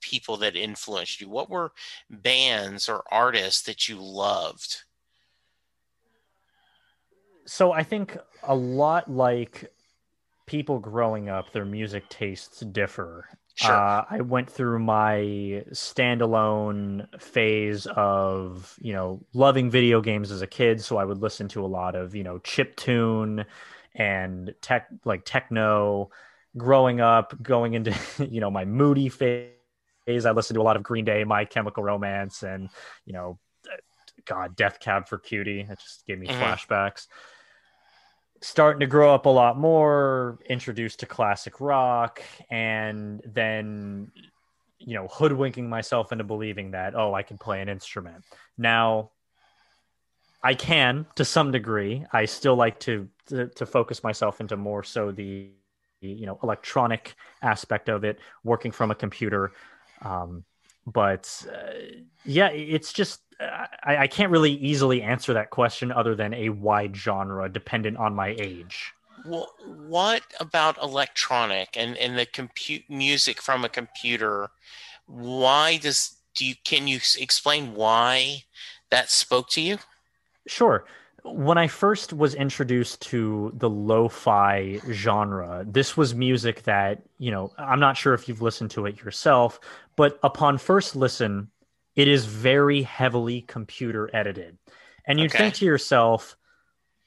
people that influenced you? What were bands or artists that you loved? So I think a lot like people growing up, their music tastes differ. Sure. Uh, I went through my standalone phase of, you know, loving video games as a kid. So I would listen to a lot of, you know, chip tune and tech, like techno growing up, going into you know my moody phase, I listened to a lot of Green Day, My Chemical Romance, and you know, God, Death Cab for Cutie. It just gave me mm-hmm. flashbacks. Starting to grow up a lot more, introduced to classic rock, and then you know, hoodwinking myself into believing that, oh, I can play an instrument. Now, I can to some degree. I still like to, to, to focus myself into more so the you know electronic aspect of it, working from a computer. Um, but uh, yeah, it's just I, I can't really easily answer that question other than a wide genre dependent on my age. Well, what about electronic and, and the compute music from a computer? Why does do you can you explain why that spoke to you? Sure. When I first was introduced to the lo-fi genre, this was music that, you know, I'm not sure if you've listened to it yourself, but upon first listen, it is very heavily computer edited. And you okay. think to yourself,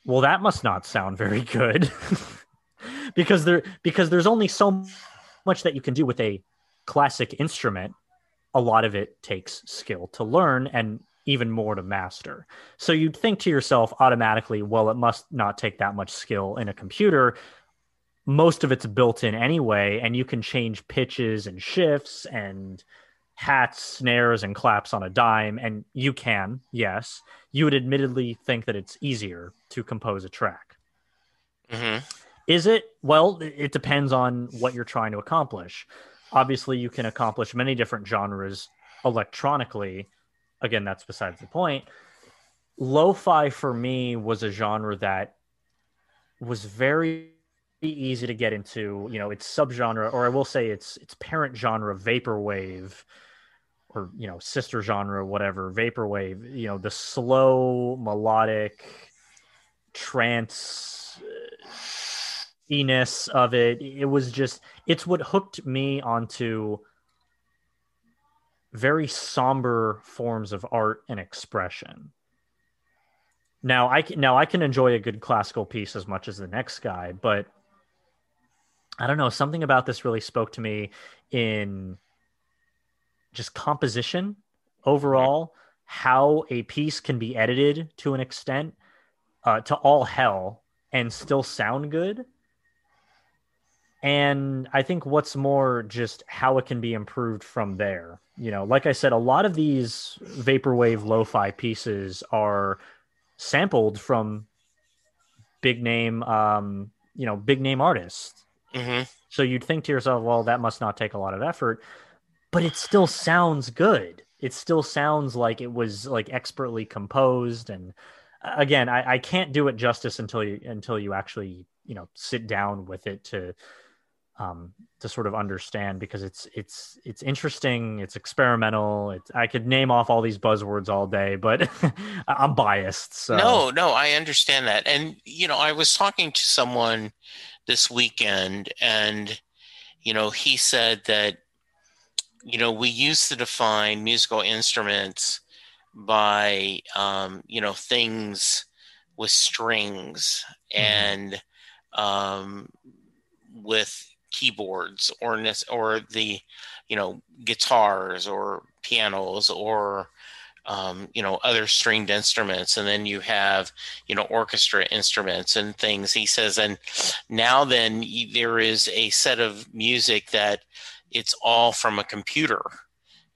well, that must not sound very good. because there because there's only so much that you can do with a classic instrument. A lot of it takes skill to learn and even more to master. So you'd think to yourself automatically, well, it must not take that much skill in a computer. Most of it's built in anyway, and you can change pitches and shifts and hats, snares, and claps on a dime. And you can, yes, you would admittedly think that it's easier to compose a track. Mm-hmm. Is it? Well, it depends on what you're trying to accomplish. Obviously, you can accomplish many different genres electronically. Again, that's besides the point. Lo-fi for me was a genre that was very easy to get into. You know, it's subgenre, or I will say it's it's parent genre vaporwave or you know sister genre whatever vaporwave you know the slow melodic trance uh, eness of it it was just it's what hooked me onto very somber forms of art and expression now i can now i can enjoy a good classical piece as much as the next guy but i don't know something about this really spoke to me in just composition overall, how a piece can be edited to an extent uh, to all hell and still sound good. And I think what's more, just how it can be improved from there. You know, like I said, a lot of these vaporwave lo fi pieces are sampled from big name, um, you know, big name artists. Mm-hmm. So you'd think to yourself, well, that must not take a lot of effort but it still sounds good. It still sounds like it was like expertly composed. And uh, again, I, I can't do it justice until you until you actually you know sit down with it to um, to sort of understand because it's it's it's interesting, it's experimental. It's I could name off all these buzzwords all day, but I'm biased. So. No, no, I understand that, and you know, I was talking to someone this weekend, and you know, he said that you know, we used to define musical instruments by, um, you know, things with strings mm-hmm. and um, with keyboards or or the, you know, guitars or pianos or um, you know other stringed instruments. And then you have you know orchestra instruments and things. He says and now then there is a set of music that it's all from a computer.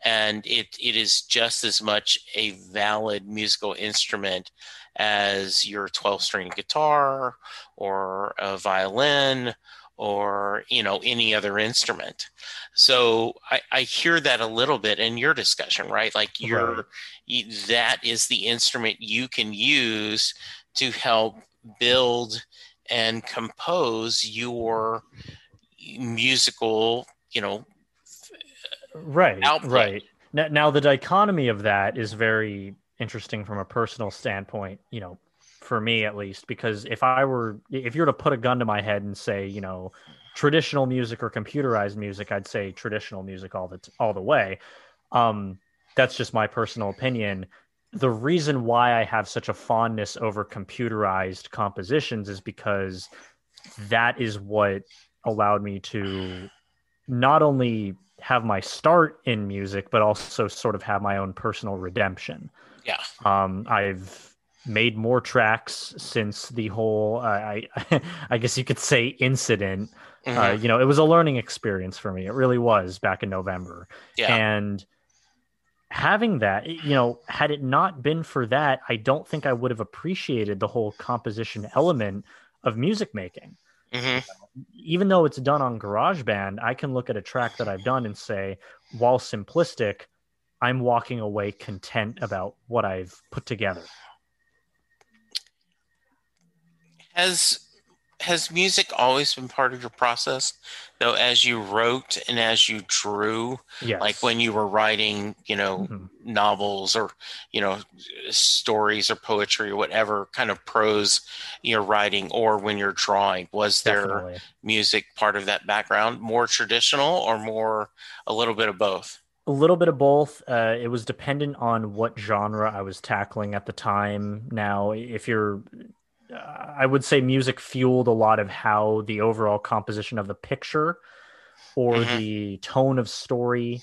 And it, it is just as much a valid musical instrument as your 12 string guitar or a violin or you know any other instrument so I, I hear that a little bit in your discussion right like your right. that is the instrument you can use to help build and compose your musical you know right output. right now, now the dichotomy of that is very interesting from a personal standpoint you know for me at least because if i were if you were to put a gun to my head and say you know traditional music or computerized music i'd say traditional music all the all the way um that's just my personal opinion the reason why i have such a fondness over computerized compositions is because that is what allowed me to not only have my start in music, but also sort of have my own personal redemption. Yeah. Um, I've made more tracks since the whole uh, I I guess you could say incident. Uh, Mhm. Uh, you know, it was a learning experience for me. It really was back in November. yeah. And having that, you know, had it not been for that, I don't think I would have appreciated the whole composition element of music making. hmm Even though it's done on GarageBand, I can look at a track that I've done and say, while simplistic, I'm walking away content about what I've put together. Has has music always been part of your process though as you wrote and as you drew Yes. like when you were writing you know Mhm. novels or you know stories or poetry or whatever kind of prose you're writing or when you're drawing was there Definitely. music part of that background more traditional or more a little bit of both A little bit of both. Uh, it was dependent on what genre I was tackling at the time. Now, if you're, I would say music fueled a lot of how the overall composition of the picture or Mhm. the tone of story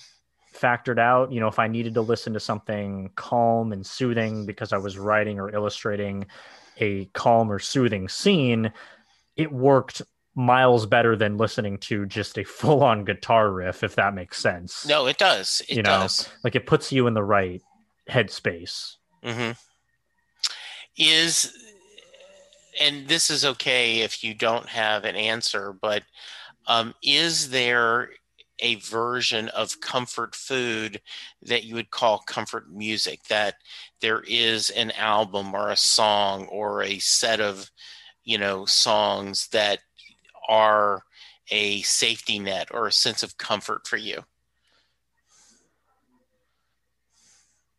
factored out. You know, if I needed to listen to something calm and soothing because I was writing or illustrating a calm or soothing scene, it worked miles better than listening to just a full on guitar riff, if that makes sense no it does it You know, does like it puts you in the right headspace. hmm Is and this is okay if you don't have an answer, but um, is there a version of comfort food that you would call comfort music? That there is an album or a song or a set of you know songs that are a safety net or a sense of comfort for you.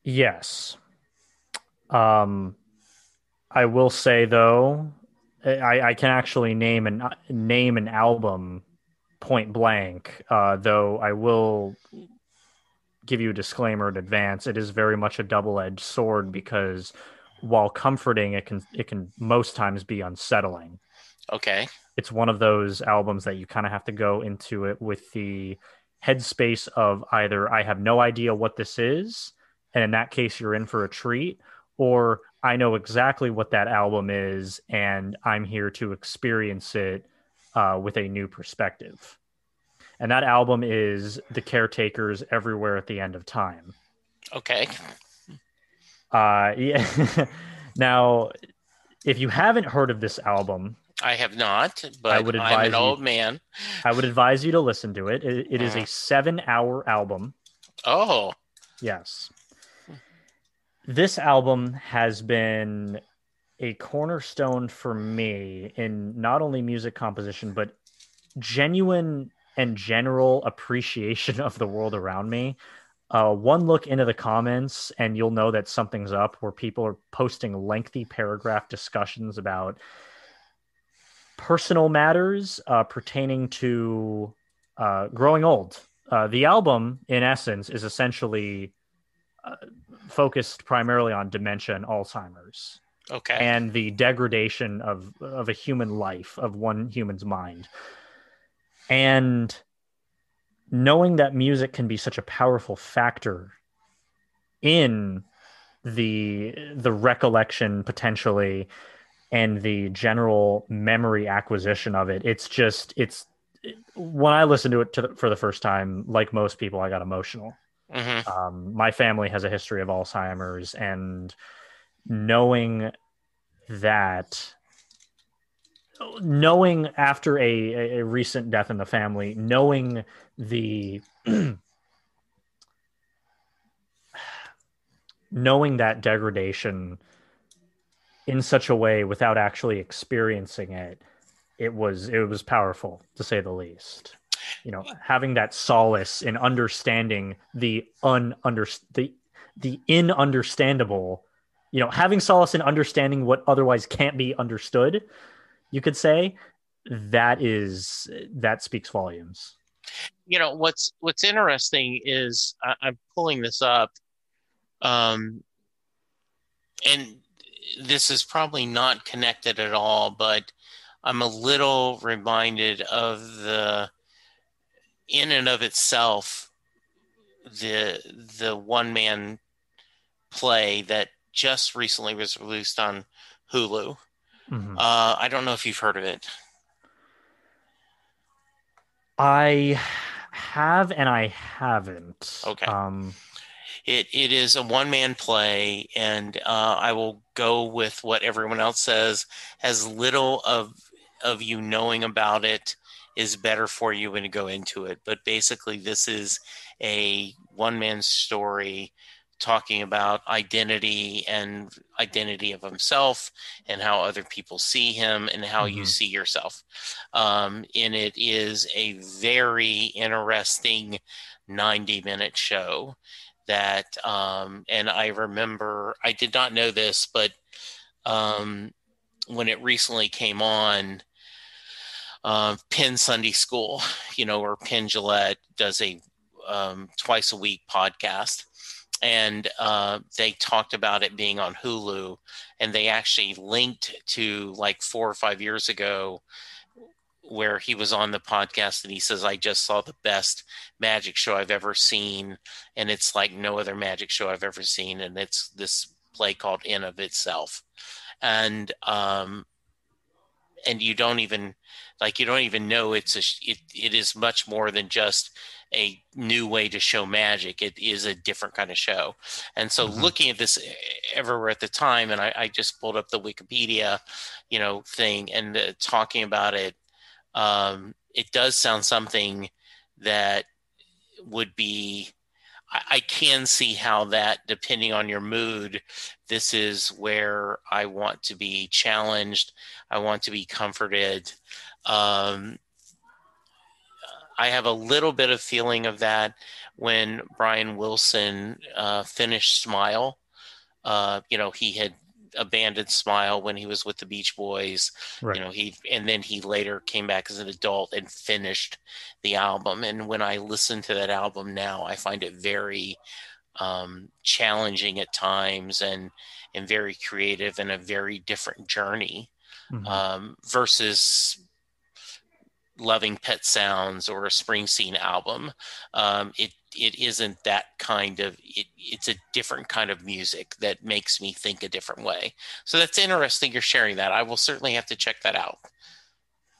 Yes. Um, I will say though, I, I can actually name an name an album point blank. Uh, though I will give you a disclaimer in advance. It is very much a double edged sword because while comforting, it can it can most times be unsettling. Okay. it's one of those albums that you kind of have to go into it with the headspace of either I have no idea what this is, and in that case, you're in for a treat, or I know exactly what that album is, and I'm here to experience it uh, with a new perspective. And that album is The Caretakers Everywhere at the End of Time. Okay. Uh, yeah. now, if you haven't heard of this album, I have not, but I would I'm advise an you- old man. I would advise you to listen to it. It, it is a Mhm. seven hour album. Oh, Yes. This album has been a cornerstone for me in not only music composition, but genuine and general appreciation of the world around me. Uh, one look into the comments, and you'll know that something's up where people are posting lengthy paragraph discussions about personal matters uh, pertaining to uh, growing old. Uh, the album, in essence, is essentially uh, focused primarily on dementia and Alzheimer's okay. and the degradation of of a human life, of one human's mind. And knowing that music can be such a powerful factor in the the recollection potentially and the general memory acquisition of it it's just it's when i listened to it to the, for the first time like most people i got emotional hmm um, my family has a history of Alzheimer's, and knowing that, knowing after a- a recent death in the family, knowing the, knowing that degradation in such a way without actually experiencing it, it was it was powerful to say the least you know having that solace in understanding the ununder the the in understandable you know having solace in understanding what otherwise can't be understood you could say that is that speaks volumes. You know what's what's interesting is I, I'm pulling this up, um, and this is probably not connected at all, but I'm a little reminded of the, in and of itself, the the one man play that just recently was released on Hulu. Mhm. Uh, I don't know if you've heard of it. I have and I haven't. Okay. Um, It it is a one man play, and uh, I will go with what everyone else says. As little of of you knowing about it is better for you when you go into it. But basically, this is a one man story talking about identity and identity of himself and how other people see him and how you Mhm. see yourself. Um, and it is a very interesting 90 minute show that um, and i remember i did not know this but um, when it recently came on uh, penn sunday school you know or Penn Jillette does a um, twice a week podcast. And uh, they talked about it being on hulu and they actually linked to like four or five years ago where he was on the podcast and he says i just saw the best magic show i've ever seen and it's like no other magic show I've ever seen, and it's this play called In of Itself, and um, and you don't even like you don't even know it's a it it is much more than just a new way to show magic. It is a different kind of show, and so Mhm. looking at this everywhere at the time, and I, I just pulled up the Wikipedia, you know, thing and uh, talking about it. Um, it does sound something that would be I, I can see how that, depending on your mood, this is where I want to be challenged. I want to be comforted. Um, I have a little bit of feeling of that when Brian Wilson uh, finished Smile. Uh, you know, he had abandoned Smile when he was with the Beach Boys right. you know he and then he later came back as an adult and finished the album and when i listen to that album now i find it very um, challenging at times and and very creative and a very different journey Mhm. um, versus loving pet sounds or a springsteen album um, it it isn't that kind of it, it's a different kind of music that makes me think a different way so that's interesting you're sharing that i will certainly have to check that out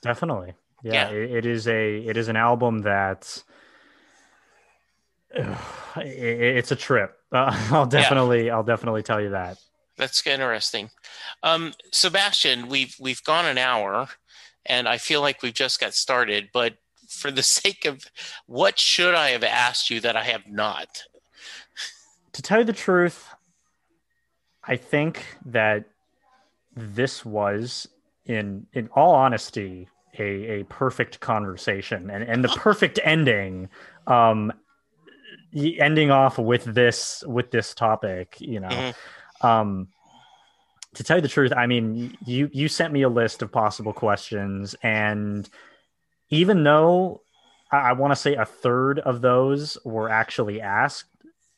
Definitely. Yeah, Yeah. It, it is a it is an album that it, it's a trip. Uh, I'll definitely I'll definitely tell you that. That's interesting. Um, Sebastian, we've we've gone an hour, and I feel like we've just got started. But for the sake of what should I have asked you that I have not? To tell you the truth, I think that this was in in all honesty a, a perfect conversation and, and the perfect ending um ending off with this with this topic you know Mhm. um to tell you the truth i mean you you sent me a list of possible questions and even though i, I want to say a third of those were actually asked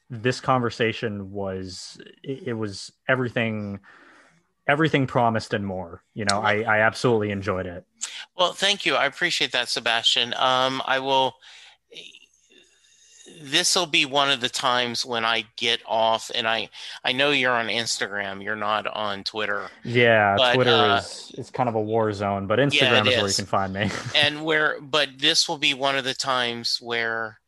this conversation was it, it was everything everything promised and more you know i i absolutely enjoyed it Well, thank you. I appreciate that, Sebastian. Um, I will. This will be one of the times when I get off, and I I know you're on Instagram. You're not on Twitter. yeah But, twitter uh, is is kind of a war zone but instagram Yeah, it is where you can find me and where but this will be one of the times where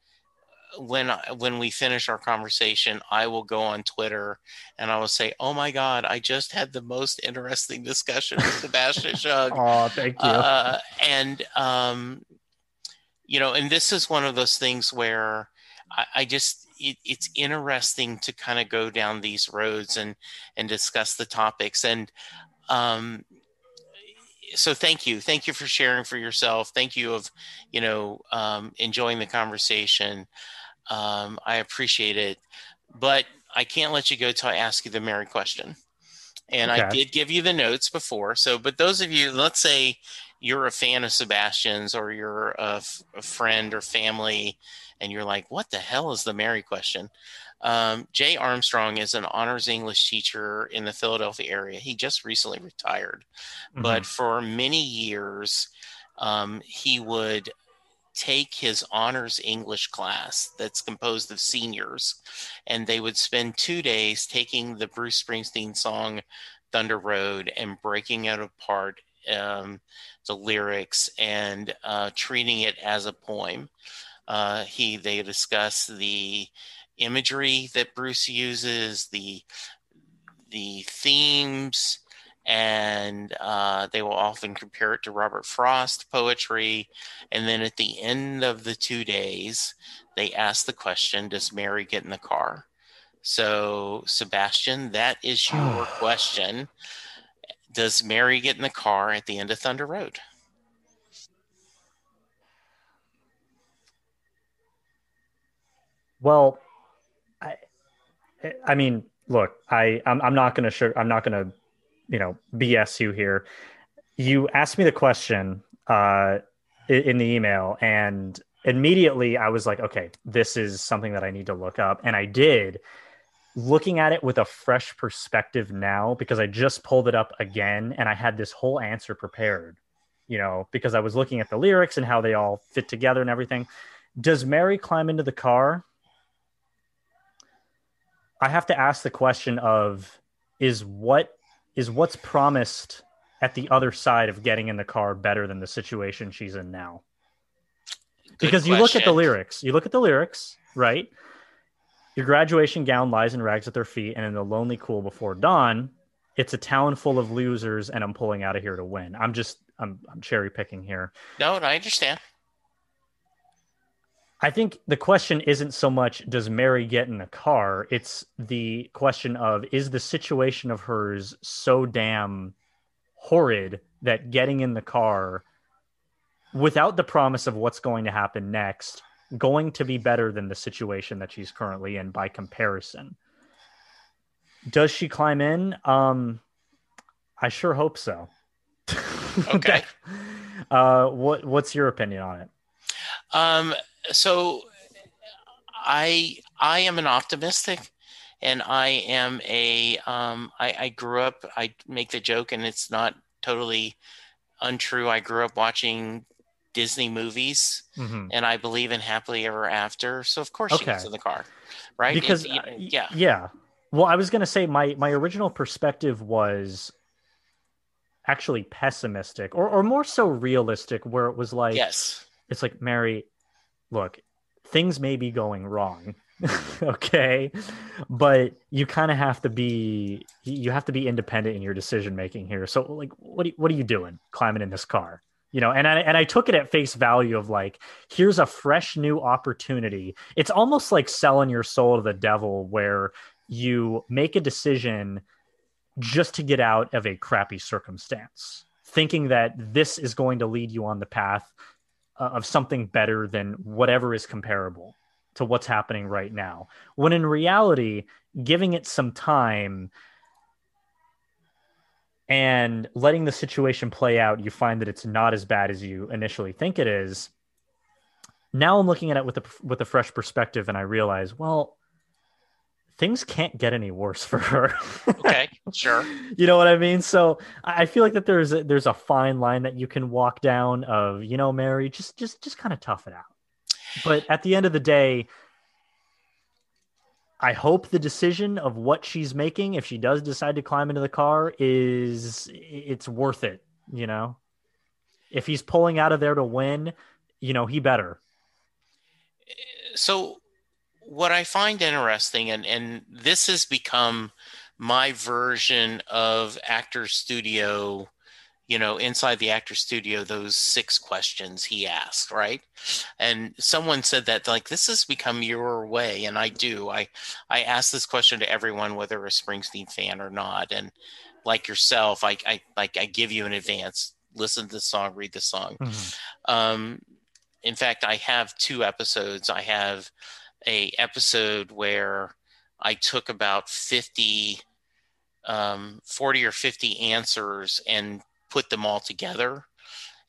when when we finish our conversation i will go on twitter and i will say oh my god i just had the most interesting discussion with sebastian Schug oh thank you uh, and um, you know and this is one of those things where i, I just it, it's interesting to kind of go down these roads and and discuss the topics. And um, so thank you. Thank you for sharing for yourself. Thank you of you know um, enjoying the conversation. Um, i appreciate it. But i can't let you go till i ask you the mary question. And i did give you the notes before. So but those of you let's say you're a fan of sebastian's or you're a, f- a friend or family and you're like what the hell is the mary question um, Jay Armstrong is an honors English teacher in the Philadelphia area. He just recently retired Mhm. but for many years um, he would take his honors English class that's composed of seniors, and they would spend two days taking the Bruce Springsteen song Thunder Road and breaking it apart, um, the lyrics, and uh, treating it as a poem. Uh, he they discuss the imagery that Bruce uses, the the themes, and uh, they will often compare it to Robert Frost poetry. And then at the end of the two days, they ask the question Does Mary get in the car? So, Sebastian, that is your question. Does Mary get in the car at the end of Thunder Road? Well, I, I mean, look, I, I'm, I'm not going to sure, I'm not going to you know BS you here. You asked me the question uh, in the email, and immediately I was like, okay, this is something that I need to look up, and I did. Looking at it with a fresh perspective now, because I just pulled it up again, and I had this whole answer prepared. You know, because I was looking at the lyrics and how they all fit together and everything. Does Mary climb into the car? I have to ask the question of is what is what's promised at the other side of getting in the car better than the situation she's in now? Good because question. you look at the lyrics, you look at the lyrics, right? Your graduation gown lies in rags at their feet, and in the lonely cool before dawn, it's a town full of losers, and I'm pulling out of here to win. I'm just, I'm, I'm cherry picking here. No, I understand. I think the question isn't so much does Mary get in a car, it's the question of is the situation of hers so damn horrid that getting in the car without the promise of what's going to happen next going to be better than the situation that she's currently in by comparison. Does she climb in? Um I sure hope so. Okay. uh what what's your opinion on it? Um so I I am an optimistic and I am a um, I, I grew up I make the joke and it's not totally untrue. I grew up watching Disney movies mm-hmm. and I believe in happily ever after. So of course okay. she gets in the car. Right? Because uh, yeah. Yeah. Well, I was gonna say my my original perspective was actually pessimistic or, or more so realistic where it was like yes it's like mary look, things may be going wrong. okay. But you kind of have to be you have to be independent in your decision making here. So like what what are you doing climbing in this car? You know, and I and I took it at face value of like, here's a fresh new opportunity. It's almost like selling your soul to the devil where you make a decision just to get out of a crappy circumstance, thinking that this is going to lead you on the path uh, of something better than whatever is comparable to what's happening right now. When in reality, giving it some time and letting the situation play out, you find that it's not as bad as you initially think it is. Now I'm looking at it with a with a fresh perspective, and I realize, well, things can't get any worse for her. okay, sure. You know what I mean? So I feel like that there's a, there's a fine line that you can walk down of, you know, Mary, just just just kind of tough it out. But at the end of the day, I hope the decision of what she's making, if she does decide to climb into the car, is it's worth it. You know, if he's pulling out of there to win, you know, he better. So what I find interesting, and, and this has become my version of Actor Studio, you know, inside the Actor Studio, those six questions he asked, right? And someone said that like this has become your way, and I do. I I ask this question to everyone, whether a Springsteen fan or not, and like yourself, I I like I give you an advance. Listen to the song, read the song. Mm-hmm. Um, in fact, I have two episodes. I have a episode where I took about 50, um, 40 or 50 answers and put them all together.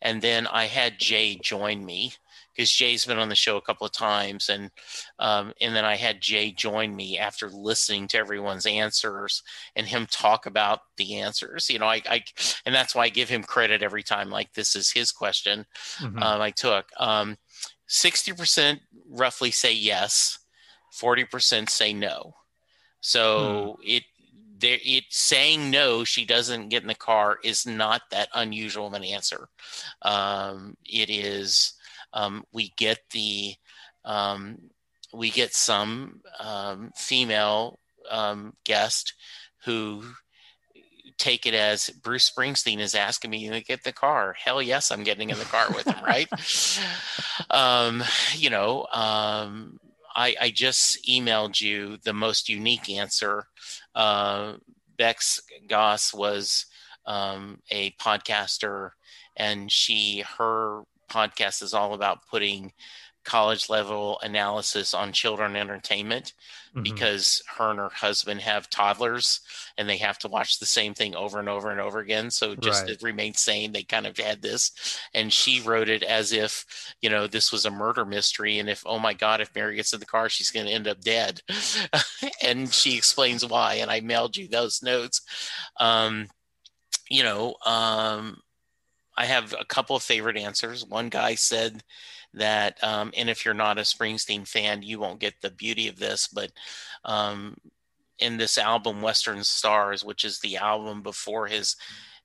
And then I had Jay join me because Jay's been on the show a couple of times, and um, and then I had Jay join me after listening to everyone's answers and him talk about the answers. You know, I, I and that's why I give him credit every time. Like this is his question mm-hmm. um, I took. Um, 60% roughly say yes, 40% say no. So hmm. it there it saying no she doesn't get in the car is not that unusual of an answer um, it is um, we get the um, we get some um, female um, guest who take it as Bruce Springsteen is asking me to get the car. Hell yes, I'm getting in the car with him, right? um, you know, um, I, I, just emailed you the most unique answer. Uh, Bex Goss was um, a podcaster, and she her podcast is all about putting college level analysis on children entertainment mm-hmm. because her and her husband have toddlers and they have to watch the same thing over and over and over again. So just right. to remain sane they kind of had this. And she wrote it as if you know this was a murder mystery and if oh my god if mary gets in the car she's going to end up dead. And she explains why and i mailed you those notes. Um, you know um, i have a couple of favorite answers. One guy said that um, and if you're not a springsteen fan you won't get the beauty of this but um, in this album western stars which is the album before his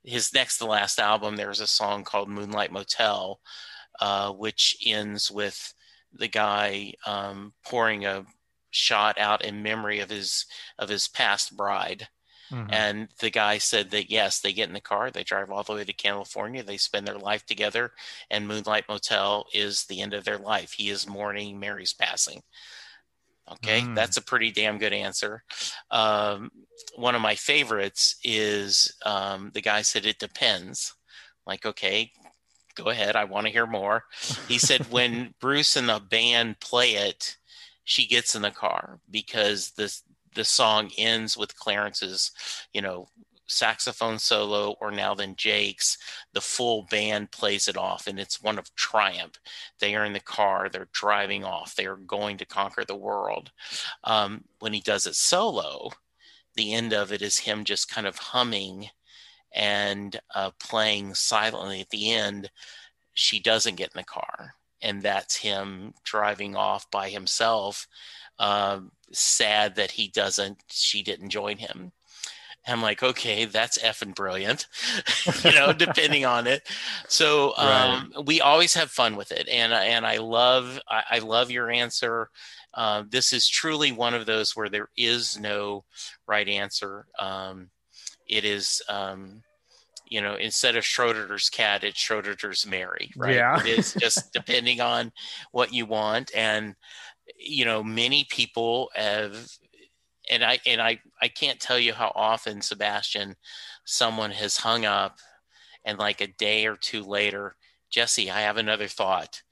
his next to last album there's a song called moonlight motel uh, which ends with the guy um, pouring a shot out in memory of his of his past bride Mm-hmm. And the guy said that yes, they get in the car, they drive all the way to California, they spend their life together, and Moonlight Motel is the end of their life. He is mourning Mary's passing. Okay, mm. that's a pretty damn good answer. Um, one of my favorites is um, the guy said it depends. Like, okay, go ahead, I want to hear more. He said when Bruce and the band play it, she gets in the car because this the song ends with Clarence's, you know, saxophone solo or now then Jake's, the full band plays it off and it's one of triumph. They are in the car, they're driving off, they are going to conquer the world. Um, when he does it solo, the end of it is him just kind of humming and uh, playing silently at the end. She doesn't get in the car, and that's him driving off by himself um, sad that he doesn't, she didn't join him. I'm like, okay, that's effing brilliant, you know, depending on it. So um, right. we always have fun with it, and and I love I, I love your answer. Uh, this is truly one of those where there is no right answer. Um, it is, um, you know, instead of Schrodinger's cat, it's Schrodinger's Mary, right? Yeah. it is just depending on what you want, and you know, many people have, and I and I I can't tell you how often Sebastian, someone has hung up, and like a day or two later, Jesse, I have another thought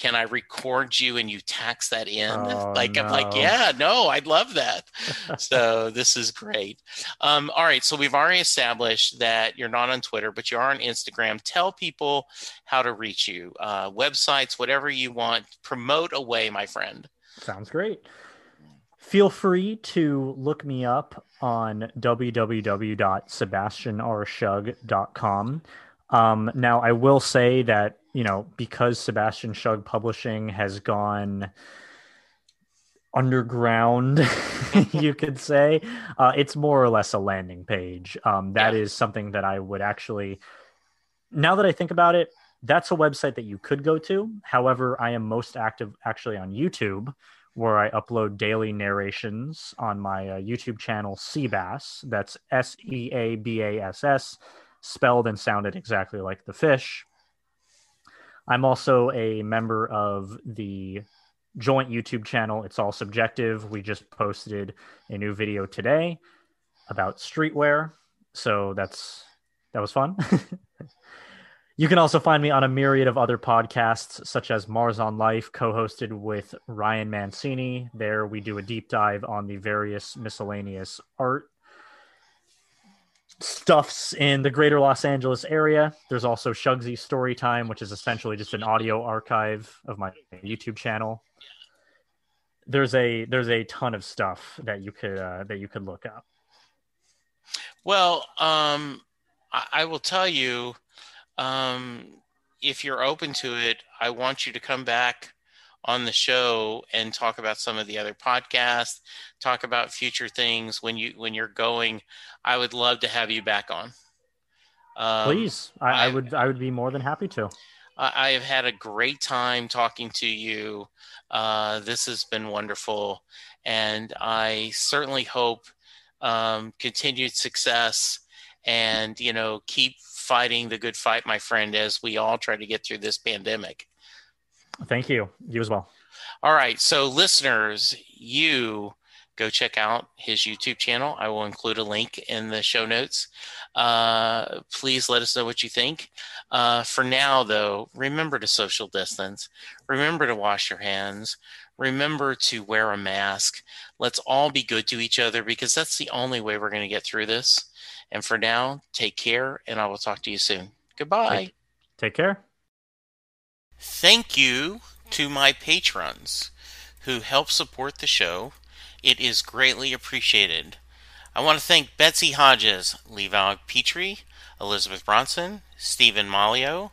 can I record you and you tax that in? Oh, like, no. I'm like, yeah, no, I'd love that. so this is great. Um, all right. So we've already established that you're not on Twitter, but you are on Instagram. Tell people how to reach you, uh, websites, whatever you want. Promote away, my friend. Sounds great. Feel free to look me up on www.sebastianrschug.com. Um, now, I will say that, you know, because Sebastian Schug Publishing has gone underground, you could say, uh, it's more or less a landing page. Um, that yeah. is something that I would actually, now that I think about it, that's a website that you could go to. However, I am most active actually on YouTube, where I upload daily narrations on my uh, YouTube channel, Seabass. That's S E A B A S S, spelled and sounded exactly like the fish. I'm also a member of the joint YouTube channel. It's all subjective. We just posted a new video today about streetwear. So that's that was fun. You can also find me on a myriad of other podcasts, such as Mars on Life, co hosted with Ryan Mancini. There, we do a deep dive on the various miscellaneous art stuffs in the greater Los Angeles area. There's also Shugsy Storytime, which is essentially just an audio archive of my YouTube channel. There's a there's a ton of stuff that you could uh, that you could look up. Well, um, I, I will tell you um, if you're open to it, I want you to come back on the show and talk about some of the other podcasts, talk about future things when you when you're going. I would love to have you back on. Um, Please, I, I, would I would be more than happy to. I, I have had a great time talking to you. Uh, this has been wonderful, and I certainly hope um, continued success and you know keep fighting the good fight, my friend, as we all try to get through this pandemic. Thank you. You as well. All right. So, listeners, you go check out his YouTube channel. I will include a link in the show notes. Uh, please let us know what you think. Uh, for now, though, remember to social distance. Remember to wash your hands. Remember to wear a mask. Let's all be good to each other because that's the only way we're going to get through this. And for now, take care, and I will talk to you soon. Goodbye. Take, take care. Thank you to my patrons who help support the show. It is greatly appreciated. I want to thank Betsy Hodges, Levi Petrie, Elizabeth Bronson, Stephen Malio,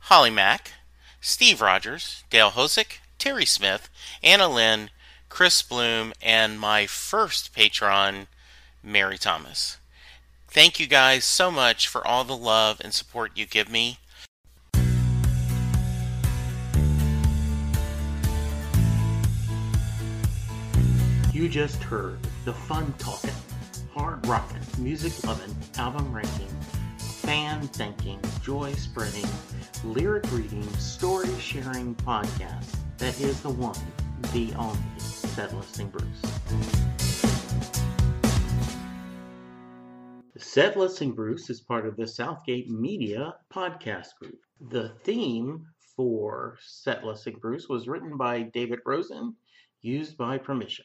Holly Mack, Steve Rogers, Dale Hosick, Terry Smith, Anna Lynn, Chris Bloom, and my first patron, Mary Thomas. Thank you guys so much for all the love and support you give me. You just heard the fun talking, hard rocking, music loving, album ranking, fan thinking, joy spreading, lyric reading, story sharing podcast that is the one, the only, Set Listing Bruce. Set Listing Bruce is part of the Southgate Media podcast group. The theme for Set Listing Bruce was written by David Rosen, used by permission.